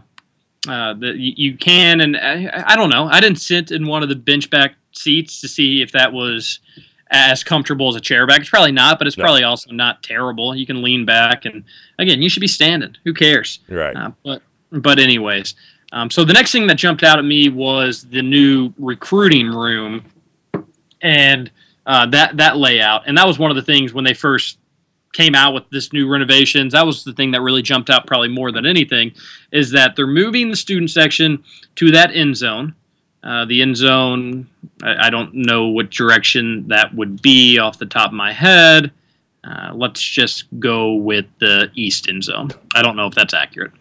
uh, the, you, you can, and I, I don't know. I didn't sit in one of the bench back seats to see if that was as comfortable as a chair back. It's probably not, but it's No. probably also not terrible. You can lean back, and again, you should be standing. Who cares? Right. Uh, but but anyways, um, so the next thing that jumped out at me was the new recruiting room, and uh, that that layout, and that was one of the things when they first came out with this new renovations. That was the thing that really jumped out probably more than anything, is that they're moving the student section to that end zone. Uh, the end zone, I, I don't know what direction that would be off the top of my head. Uh, let's just go with the east end zone. I don't know if that's accurate.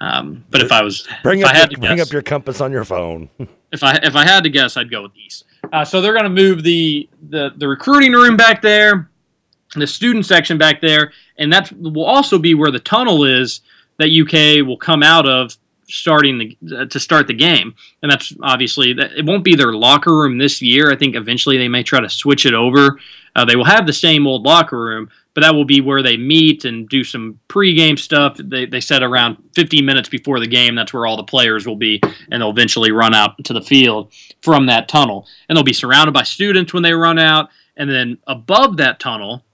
Um, but if I was Bring if up I had your, to bring guess- up your compass on your phone. if I if I had to guess, I'd go with East. Uh, so they're going to move the, the the recruiting room back there, the student section back there, and that will also be where the tunnel is that UK will come out of starting the to start the game. And that's obviously that it won't be their locker room this year. I think eventually they may try to switch it over. Uh, they will have the same old locker room, but that will be where they meet and do some pregame stuff. They, they said around 15 minutes before the game, that's where all the players will be, and they'll eventually run out to the field from that tunnel. And they'll be surrounded by students when they run out. And then above that tunnel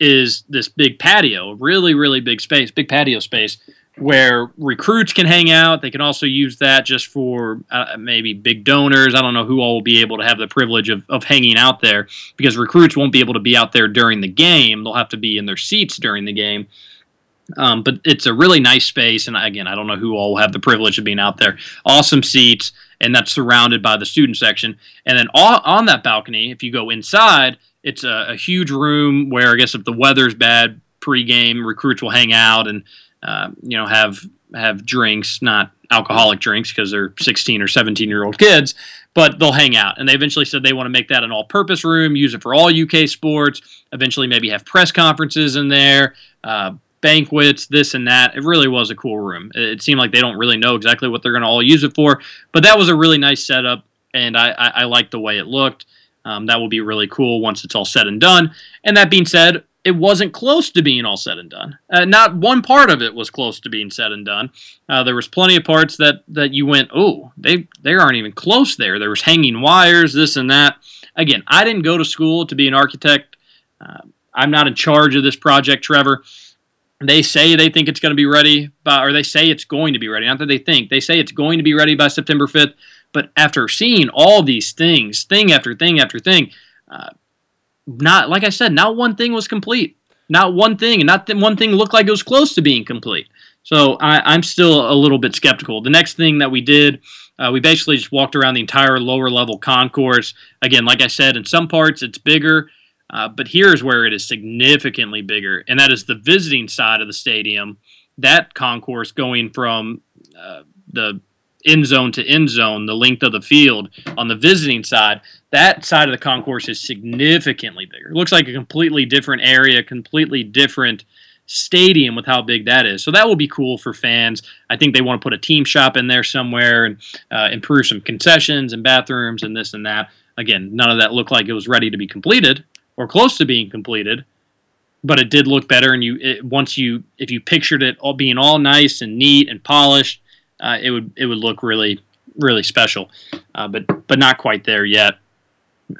is this big patio, really, really big space, big patio space where recruits can hang out. They can also use that just for uh, maybe big donors. I don't know who all will be able to have the privilege of, of hanging out there because recruits won't be able to be out there during the game. They'll have to be in their seats during the game. Um, but it's a really nice space, and again, I don't know who all will have the privilege of being out there. Awesome seats, and that's surrounded by the student section. And then all, on that balcony, if you go inside, it's a, a huge room where I guess if the weather's bad pregame, recruits will hang out and uh, you know have have drinks, not alcoholic drinks because they're 16 or 17 year old kids, but they'll hang out. And they eventually said they want to make that an all purpose room, use it for all UK sports. Eventually, maybe have press conferences in there. Uh, banquets, this and that. It really was a cool room. It seemed like they don't really know exactly what they're going to all use it for, but that was a really nice setup, and I, I, I liked the way it looked. Um, that will be really cool once it's all said and done. And that being said, it wasn't close to being all said and done. Uh, not one part of it was close to being said and done. Uh, there was plenty of parts that that you went, oh, they they aren't even close there. There was hanging wires, this and that. Again, I didn't go to school to be an architect. Uh, I'm not in charge of this project, Trevor they say they think it's going to be ready by, or they say it's going to be ready. Not that they think, they say it's going to be ready by September 5th. But after seeing all these things, thing after thing after thing, uh, not like I said, not one thing was complete. Not one thing, and not th- one thing looked like it was close to being complete. So I, I'm still a little bit skeptical. The next thing that we did, uh, we basically just walked around the entire lower level concourse. Again, like I said, in some parts it's bigger, uh, but here's where it is significantly bigger, and that is the visiting side of the stadium. That concourse going from uh, the end zone to end zone, the length of the field on the visiting side, that side of the concourse is significantly bigger. It looks like a completely different area, completely different stadium with how big that is. So that will be cool for fans. I think they want to put a team shop in there somewhere and uh, improve some concessions and bathrooms and this and that. Again, none of that looked like it was ready to be completed or close to being completed, but it did look better. And you, it, once you, if you pictured it all being all nice and neat and polished, uh, it would it would look really really special. Uh, but but not quite there yet.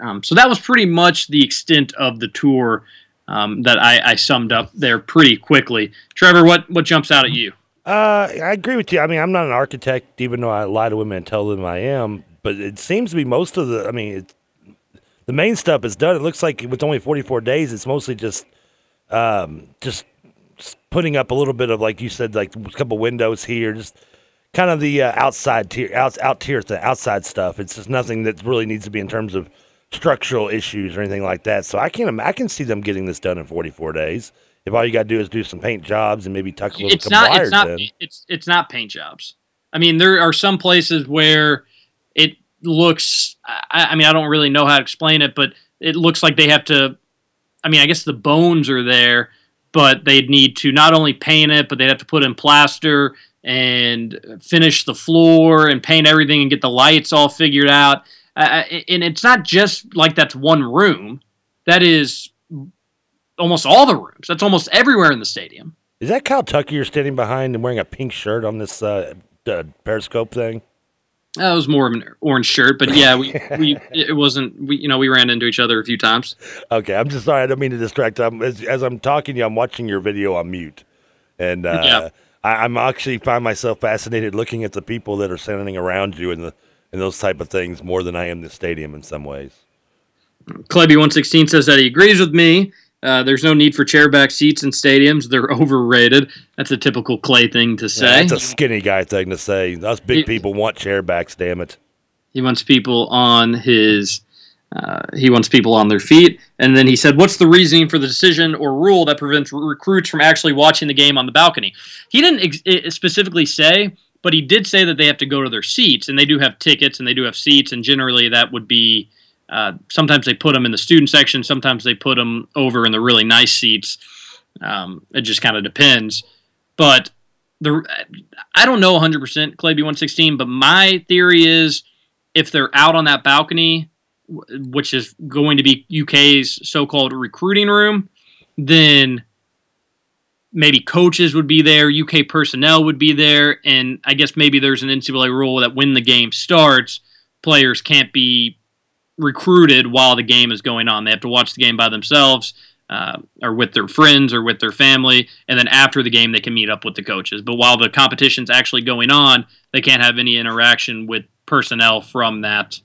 Um, so that was pretty much the extent of the tour um, that I, I summed up there pretty quickly. Trevor, what what jumps out at you? Uh, I agree with you. I mean, I'm not an architect, even though I lie to women and tell them I am. But it seems to be most of the. I mean, the main stuff is done. It looks like with only 44 days, it's mostly just, um, just putting up a little bit of like you said, like a couple windows here, just kind of the uh, outside tier, out out tier, the outside stuff. It's just nothing that really needs to be in terms of structural issues or anything like that. So I can't. I can see them getting this done in 44 days. if all you got to do is do some paint jobs and maybe tuck a little it's not wires it's not in. it's it's not paint jobs. I mean, there are some places where it looks. I, I mean, I don't really know how to explain it, but it looks like they have to. I mean, I guess the bones are there, but they'd need to not only paint it, but they'd have to put in plaster and finish the floor and paint everything and get the lights all figured out. Uh, and it's not just like that's one room. That is almost all the rooms. That's almost everywhere in the stadium. Is that Kyle Tucker you're standing behind and wearing a pink shirt on this uh, uh, Periscope thing? That was more of an orange shirt, but yeah, we, we it wasn't we you know we ran into each other a few times. Okay, I'm just sorry. I don't mean to distract. I'm, as, as I'm talking to you, I'm watching your video on mute, and uh, Yeah. I, I'm actually find myself fascinated looking at the people that are standing around you and the and those type of things more than I am the stadium in some ways. Kleby116 says that he agrees with me. Uh, there's no need for chairback seats in stadiums. They're overrated. That's a typical Clay thing to Yeah, say. that's a skinny guy thing to say. Us big It- people want chairbacks. Damn it. He wants people on his. Uh, he wants people on their feet, and then he said, "What's the reasoning for the decision or rule that prevents recruits from actually watching the game on the balcony?" He didn't ex- specifically say, but he did say that they have to go to their seats, and they do have tickets and they do have seats, and generally that would be. Uh, sometimes they put them in the student section, sometimes they put them over in the really nice seats. Um, it just kind of depends, but the I don't know 100% Clay B116, but my theory is if they're out on that balcony, which is going to be UK's so-called recruiting room, then maybe coaches would be there, UK personnel would be there, and I guess maybe there's an NCAA rule that when the game starts, players can't be recruited while the game is going on. They have to watch the game by themselves. Uh, or with their friends or with their family, and then after the game they can meet up with the coaches. But while the competition's actually going on, they can't have any interaction with personnel from that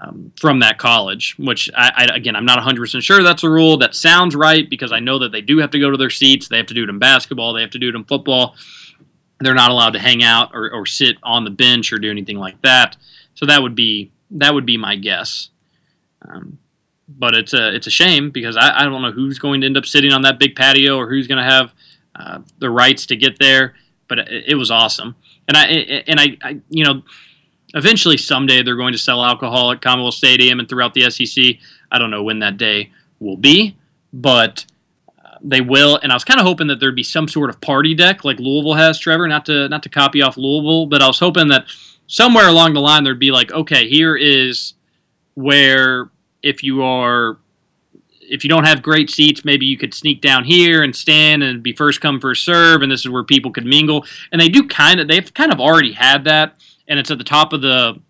um, from that college. Which I, I again, I'm not 100 percent sure that's a rule. That sounds right because I know that they do have to go to their seats. They have to do it in basketball. They have to do it in football. They're not allowed to hang out or, or sit on the bench or do anything like that. So that would be that would be my guess. Um, but it's a it's a shame because I, I don't know who's going to end up sitting on that big patio or who's going to have uh, the rights to get there. But it, it was awesome, and I and I, I you know eventually someday they're going to sell alcohol at Commonwealth Stadium and throughout the SEC. I don't know when that day will be, but uh, they will. And I was kind of hoping that there'd be some sort of party deck like Louisville has, Trevor. Not to not to copy off Louisville, but I was hoping that somewhere along the line there'd be like, okay, here is where if you are if you don't have great seats, maybe you could sneak down here and stand and be first come first serve, and this is where people could mingle. And they do kind of they've kind of already had that, and it's at the top of the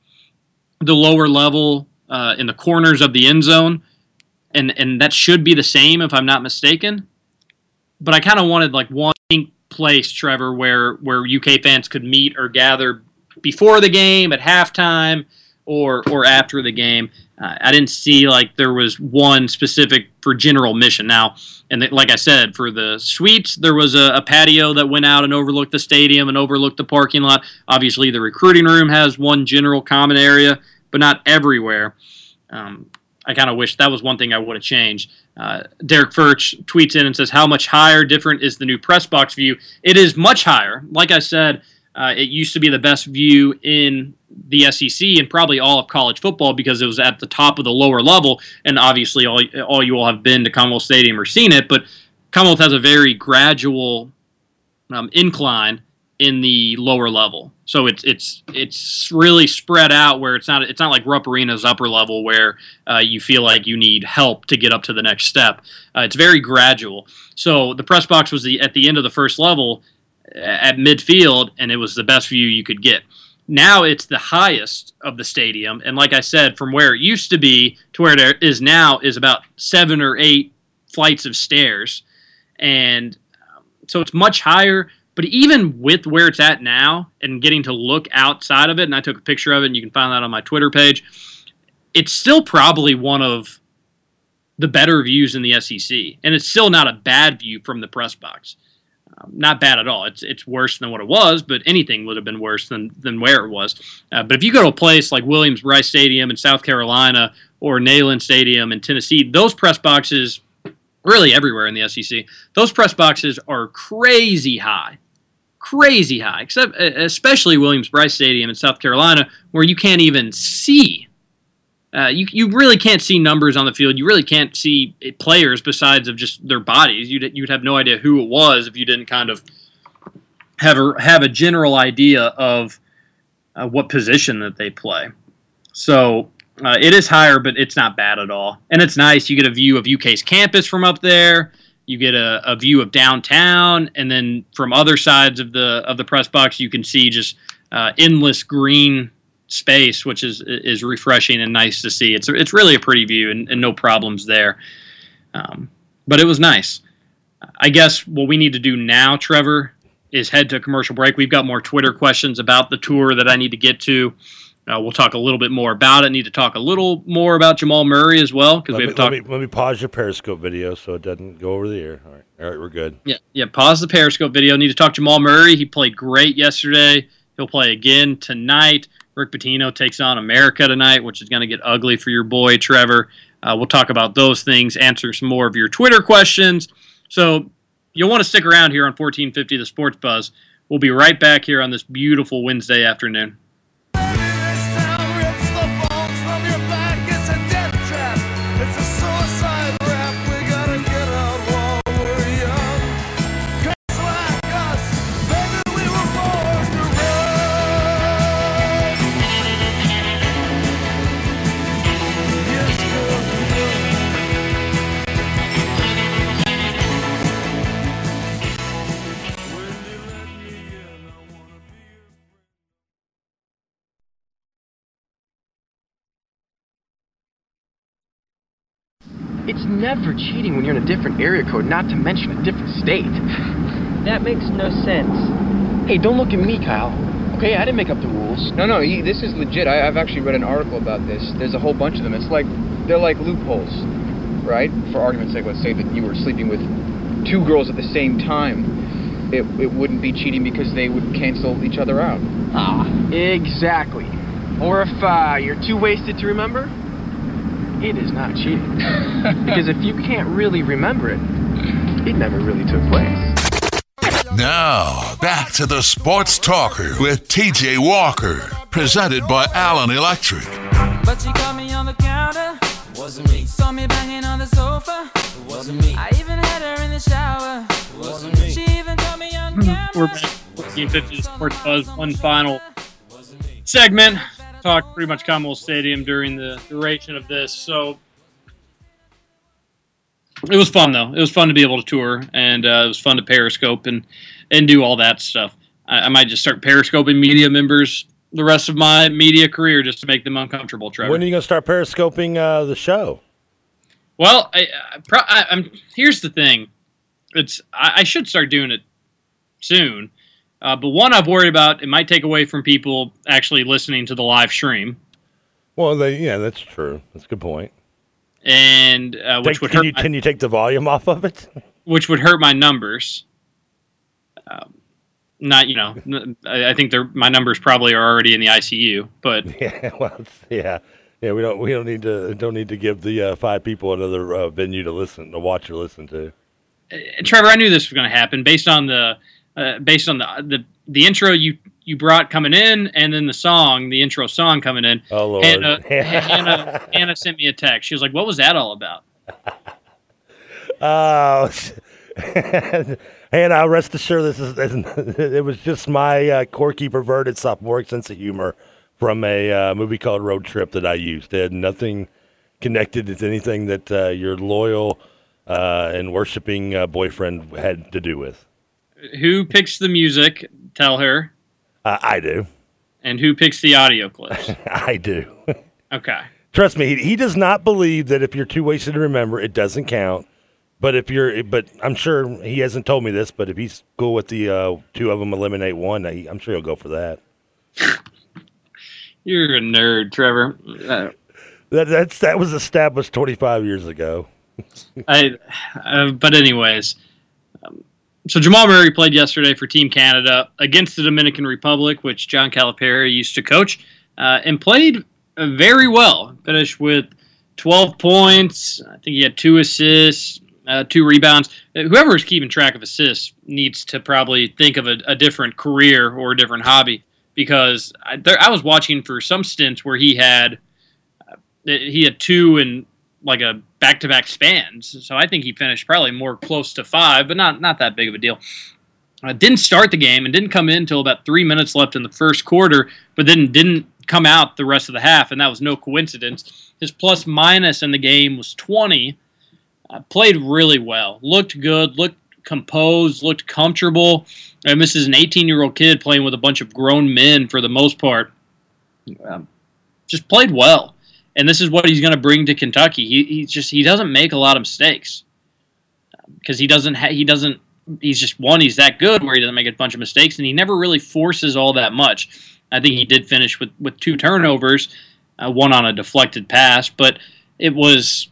the lower level uh, in the corners of the end zone, and and that should be the same if I'm not mistaken. But I kind of wanted like one place, Trevor, where where UK fans could meet or gather before the game, at halftime, or or after the game. Uh, I didn't see like there was one specific for general mission. Now, and like I said, for the suites, there was a, a patio that went out and overlooked the stadium and overlooked the parking lot. Obviously, the recruiting room has one general common area, but not everywhere. Um, I kind of wish that was one thing I would have changed. Uh, Derek Furch tweets in and says, "How much higher, different is the new press box view? It is much higher. Like I said, uh, it used to be the best view in the SEC and probably all of college football because it was at the top of the lower level. And obviously, all all you all have been to Commonwealth Stadium or seen it, but Commonwealth has a very gradual um, incline in the lower level. So it's it's it's really spread out where it's not it's not like Rupp Arena's upper level where uh, you feel like you need help to get up to the next step. Uh, it's very gradual. So the press box was the at the end of the first level at midfield, and it was the best view you could get. Now it's the highest of the stadium, and like I said, from where it used to be to where it is now is about seven or eight flights of stairs, and um, so it's much higher. But even with where it's at now and getting to look outside of it, and I took a picture of it, and you can find that on my Twitter page, it's still probably one of the better views in the SEC, and it's still not a bad view from the press box. Um, not bad at all. It's it's worse than what it was, but anything would have been worse than than where it was. Uh, but if you go to a place like Williams Brice Stadium in South Carolina or Neyland Stadium in Tennessee, those press boxes really everywhere in the SEC. Those press boxes are crazy high, crazy high. Except especially Williams Brice Stadium in South Carolina, where you can't even see. Uh, you you really can't see numbers on the field. You really can't see players besides of just their bodies. You'd you'd have no idea who it was if you didn't kind of have a have a general idea of uh, what position that they play. So uh, it is higher, but it's not bad at all, and it's nice. You get a view of UK's campus from up there. You get a, a view of downtown, and then from other sides of the of the press box, you can see just uh, endless green space, which is is refreshing and nice to see. It's it's really a pretty view, and, and no problems there. Um, but it was nice. I guess what we need to do now, Trevor, is head to commercial break. We've got more Twitter questions about the tour that I need to get to. Uh, we'll talk a little bit more about it. Need to talk a little more about Jamal Murray as well because we have talked. Let me, let me pause your Periscope video so it doesn't go over the air. All right, all right, we're good. Yeah, yeah. Pause the Periscope video. Need to talk Jamal Murray. He played great yesterday. He'll play again tonight. Rick Pitino takes on America tonight, which is going to get ugly for your boy Trevor. Uh, we'll talk about those things, answer some more of your Twitter questions. So you'll want to stick around here on 1450 The Sports Buzz. We'll be right back here on this beautiful Wednesday afternoon. Never cheating when you're in a different area code, not to mention a different state. That makes no sense. Hey, don't look at me, Kyle. Okay, I didn't make up the rules. No, no, he, this is legit. I, I've actually read an article about this. There's a whole bunch of them. It's like they're like loopholes, right? For argument's sake, let's say that you were sleeping with two girls at the same time. It, it wouldn't be cheating because they would cancel each other out. Ah, exactly. Or if uh, you're too wasted to remember, it is not cheating. because if you can't really remember it, it never really took place. Now, back to the Sports Talker with TJ Walker, presented by Allen Electric. But she caught me on the counter. Wasn't me. Saw me banging on the sofa. Wasn't me. I even had her in the shower. Wasn't me. She even caught me on hmm, camera. We're back. 1450 Sports Buzz. One final segment. Talked pretty much Commonwealth Stadium during the duration of this. So it was fun though. It was fun to be able to tour, and uh, it was fun to periscope and and do all that stuff. I, I might just start periscoping media members the rest of my media career just to make them uncomfortable. Trevor. When are you going to start periscoping uh, the show? Well, I, I, pro- I, I'm here's the thing. It's I, I should start doing it soon, uh, but one I've worried about it might take away from people actually listening to the live stream, Well, they, yeah, that's true. That's a good point. and uh, which Take- would can hurt you my, can you take the volume off of it? which would hurt my numbers. Um, not you know, I think they're, my numbers probably are already in the ICU, but yeah, well, yeah, yeah. We don't we don't need to don't need to give the uh, five people another uh, venue to listen to watch or listen to. Uh, Trevor, I knew this was going to happen based on the uh, based on the, the the intro you you brought coming in, and then the song, the intro song coming in. Oh Lord, Hannah, Hannah, Hannah sent me a text. She was like, "What was that all about?" Oh, and I rest assured this is it was just my uh, quirky, perverted sophomoric sense of humor from a uh, movie called Road Trip that I used. It had nothing connected to anything that uh, your loyal uh, and worshiping uh, boyfriend had to do with. Who picks the music? Tell her. Uh, I do. And who picks the audio clips? I do. Okay. Trust me, he, he does not believe that if you're too wasted to remember, it doesn't count. But if you're, but I'm sure he hasn't told me this. But if he's cool with the uh, two of them eliminate one, I, I'm sure he'll go for that. You're a nerd, Trevor. Uh, That that's that was established 25 years ago. I, uh, but anyways, um, so Jamal Murray played yesterday for Team Canada against the Dominican Republic, which John Calipari used to coach, uh, and played very well. Finished with 12 points. I think he had two assists, uh, two rebounds. Uh, Whoever is keeping track of assists needs to probably think of a, a different career or a different hobby because I, there, I was watching for some stints where he had uh, he had two in like a back-to-back spans. So I think he finished probably more close to five, but not not that big of a deal. Uh, didn't start the game and didn't come in until about three minutes left in the first quarter, but then didn't come out the rest of the half, and that was no coincidence. His plus minus in the game was 20. Uh, played really well, looked good, looked composed, looked comfortable. And this is an 18 year old kid playing with a bunch of grown men for the most part. Um, just played well, and this is what he's going to bring to Kentucky. He, he just he doesn't make a lot of mistakes because he doesn't ha- he doesn't he's just one he's that good where he doesn't make a bunch of mistakes and he never really forces all that much. I think he did finish with with two turnovers, uh, one on a deflected pass, but it was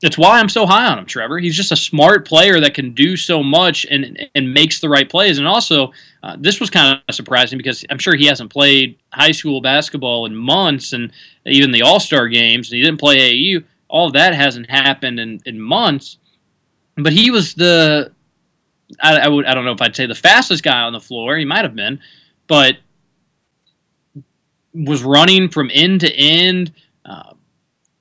that's why I'm so high on him, Trevor. He's just a smart player that can do so much and and makes the right plays. And also, uh, this was kind of surprising because I'm sure he hasn't played high school basketball in months, and even the All Star games. And he didn't play AU. All that hasn't happened in, in months. But he was the I, I would I don't know if I'd say the fastest guy on the floor. He might have been, but was running from end to end. Uh,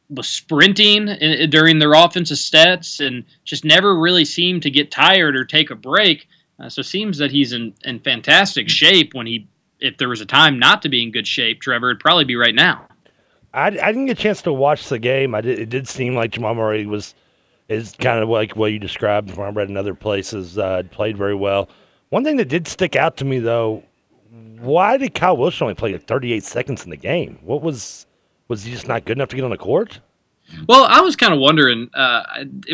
was sprinting in, during their offensive stats and just never really seemed to get tired or take a break. Uh, so it seems that he's in, in fantastic shape when he, if there was a time not to be in good shape, Trevor, it'd probably be right now. I, I didn't get a chance to watch the game. I did, it did seem like Jamal Murray was is kind of like what you described from I read in other places. Uh, played very well. One thing that did stick out to me though, why did Kyle Wiltjer only play 38 seconds in the game? What was was he just not good enough to get on the court? Well, I was kind of wondering. Uh,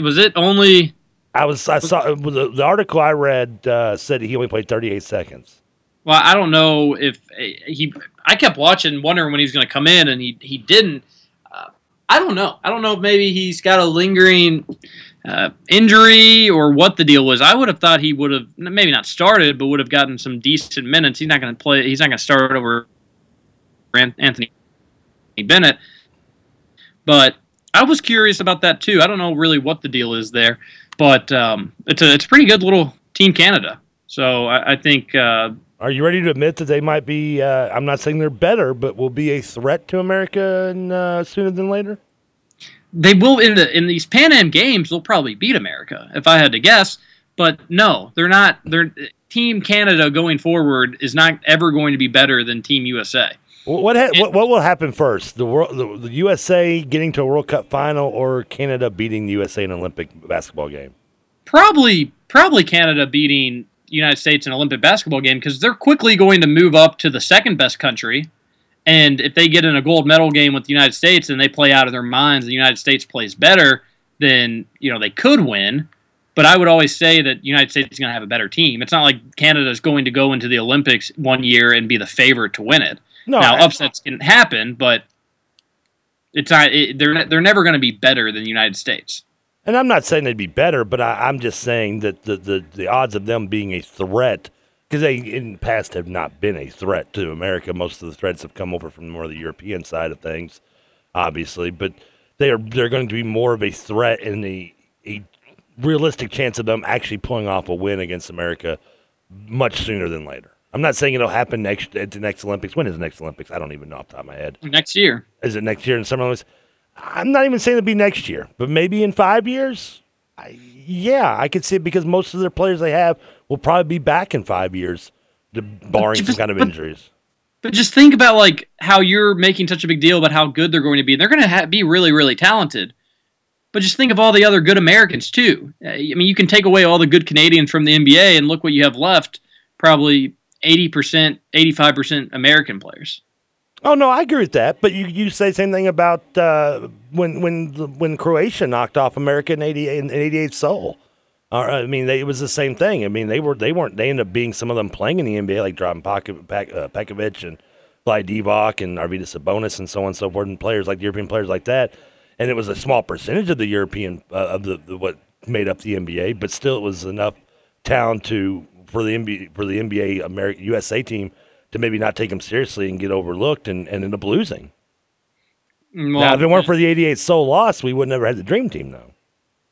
was it only? I was. I saw the, the article I read uh, said he only played 38 seconds. Well, I don't know if he. I kept watching, wondering when he was going to come in, and he he didn't. Uh, I don't know. I don't know if maybe he's got a lingering uh, injury or what the deal was. I would have thought he would have maybe not started, but would have gotten some decent minutes. He's not going to play. He's not going to start over Anthony Bennett. But I was curious about that too. I don't know really what the deal is there, but um, it's a it's a pretty good little team Canada. So I, I think. Uh, Are you ready to admit that they might be? Uh, I'm not saying they're better, but will be a threat to America and, uh, sooner than later. They will in the in these Pan Am games. They'll probably beat America if I had to guess. But no, they're not. They're Team Canada going forward is not ever going to be better than Team USA. What ha- what, what will happen first? The world, the, the, USA getting to a World Cup final, or Canada beating the USA in an Olympic basketball game? Probably, probably Canada beating United States in an Olympic basketball game because they're quickly going to move up to the second best country. And if they get in a gold medal game with the United States and they play out of their minds, the United States plays better, then you know they could win. But I would always say that the United States is going to have a better team. It's not like Canada is going to go into the Olympics one year and be the favorite to win it. No, now upsets can happen, but it's not. It, they're they're never going to be better than the United States. And I'm not saying they'd be better, but I, am just saying that the, the, the odds of them being a threat, because they in the past have not been a threat to America. Most of the threats have come over from more of the European side of things, obviously, but they are they're going to be more of a threat in the a realistic chance of them actually pulling off a win against America much sooner than later. I'm not saying it'll happen next at the next Olympics. When is the next Olympics? I don't even know off the top of my head. Next year. Is it next year in Summer Olympics? I'm not even saying it'll be next year, but maybe in five years. I, yeah, I could see it because most of their players they have will probably be back in five years, barring but, some kind of but, injuries. But just think about like how you're making such a big deal about how good they're going to be. They're going to ha- be really, really talented. But just think of all the other good Americans too. Uh, I mean, you can take away all the good Canadians from the NBA, and look what you have left. Probably 80%, 85% American players. Oh no, I agree with that. But you, you say the same thing about uh, when when when Croatia knocked off America in eighty in eighty eight Seoul. Uh, I mean, they, it was the same thing. I mean, they were they weren't they ended up being some of them playing in the NBA like Dragan uh, Pekovic and Vlade Divac and Arvydas Sabonis and so on and so forth, and players like European players like that. And it was a small percentage of the European uh, of the, the what made up the NBA, but still it was enough talent to for the NBA for the NBA American USA team to maybe not take them seriously and get overlooked and, and end up losing. Well, now, if it weren't uh, for the '88 Seoul loss, we would never had the Dream Team, though.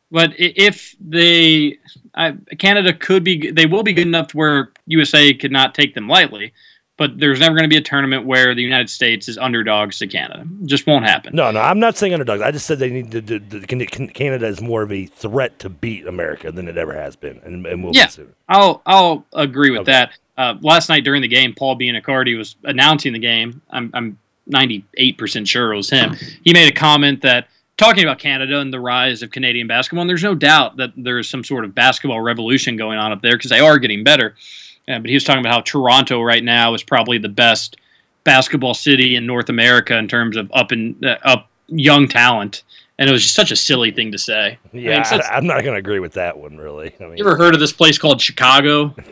But if they, I, Canada could be, they will be good enough to where USA could not take them lightly. But there's never going to be a tournament where the United States is underdogs to Canada. Just won't happen. No, no, I'm not saying underdogs. I just said they need to. Can- can- Canada is more of a threat to beat America than it ever has been, and, and will Yeah. I'll I'll agree with that. Uh, last night during the game, Paul Biancardi was announcing the game. I'm I'm 98 percent sure it was him. He made a comment that talking about Canada and the rise of Canadian basketball, and there's no doubt that there is some sort of basketball revolution going on up there because they are getting better. Uh, but he was talking about how Toronto right now is probably the best basketball city in North America in terms of up and uh, up young talent. And it was just such a silly thing to say. Yeah, I, am not going to agree with that one, really. I mean, you ever heard of this place called Chicago?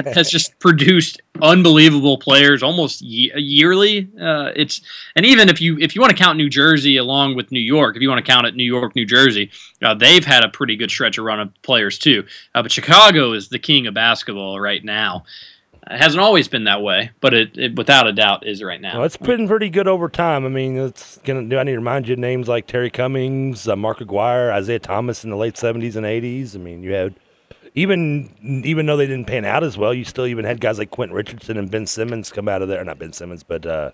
That has just produced unbelievable players almost ye- yearly. Uh, it's and even if you if you want to count New Jersey along with New York, if you want to count it New York, New Jersey, uh, they've had a pretty good stretch of run of players too. Uh, but Chicago is the king of basketball right now. It hasn't always been that way, but it, it without a doubt is right now. Well, it's been pretty good over time. I mean, it's gonna. Do I need to remind you names like Terry Cummings, uh, Mark Aguirre, Isiah Thomas in the late '70s and '80s? I mean, you had even even though they didn't pan out as well, you still even had guys like Quentin Richardson and Ben Simmons come out of there. Not Ben Simmons, but uh,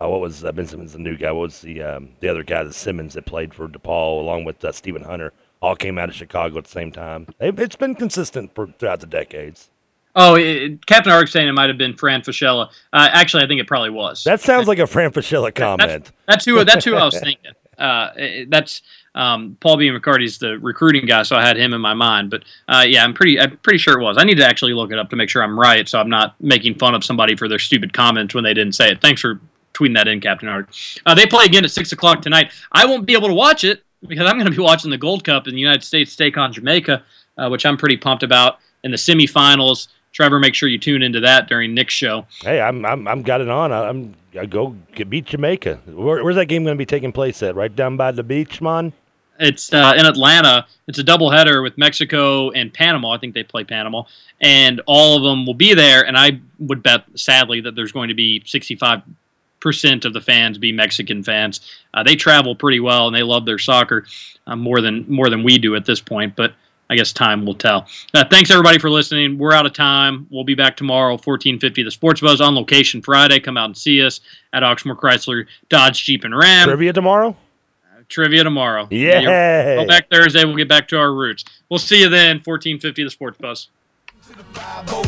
uh, what was uh, Ben Simmons, the new guy? What was the um, the other guy, the Simmons that played for DePaul along with uh, Steven Hunter? All came out of Chicago at the same time. It, it's been consistent for, throughout the decades. Oh, it, Captain Ark saying it might have been Fran Fraschilla. Uh, actually, I think it probably was. That sounds like a Fran Fraschilla comment. That's who. That's who I was thinking. Uh, that's um, Paul Biancardi's the recruiting guy, so I had him in my mind. But uh, yeah, I'm pretty. I'm pretty sure it was. I need to actually look it up to make sure I'm right, so I'm not making fun of somebody for their stupid comments when they didn't say it. Thanks for tweeting that in, Captain Ark. Uh, they play again at six o'clock tonight. I won't be able to watch it because I'm going to be watching the Gold Cup in the United States take on Jamaica, uh, which I'm pretty pumped about in the semifinals. Trevor, make sure you tune into that during Nick's show. Hey, I'm I'm I'm got it on. I- I'm I go get beat Jamaica. Where, where's that game going to be taking place at? Right down by the beach, man. It's uh, in Atlanta. It's a doubleheader with Mexico and Panama. I think they play Panama, and all of them will be there. And I would bet, sadly, that there's going to be 65 percent of the fans be Mexican fans. Uh, they travel pretty well and they love their soccer uh, more than more than we do at this point. But I guess time will tell. Uh, thanks everybody for listening. We're out of time. We'll be back tomorrow, 1450 The Sports Buzz on location Friday. Come out and see us at Oxmoor Chrysler Dodge Jeep and Ram. Trivia tomorrow. Trivia tomorrow. Yeah. Go back Thursday. We'll get back to our roots. We'll see you then. 1450 The Sports Buzz. Oh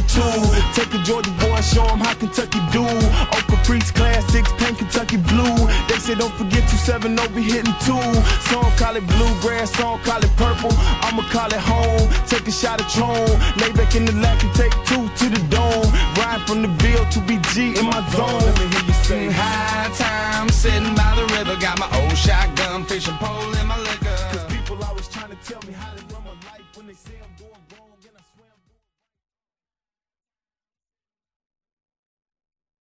take a Georgia boy, show him how Kentucky do. Oak Caprice classics, paint Kentucky blue. They say don't forget 2-7, no be hitting two. Some call it bluegrass, some call it purple. I'ma call it home. Take a shot of Tron. Lay back in the lap and take two to the dome. Ride from the Ville to BG in my zone. Let me hear you say High time sitting by the river, got my old shotgun fishing.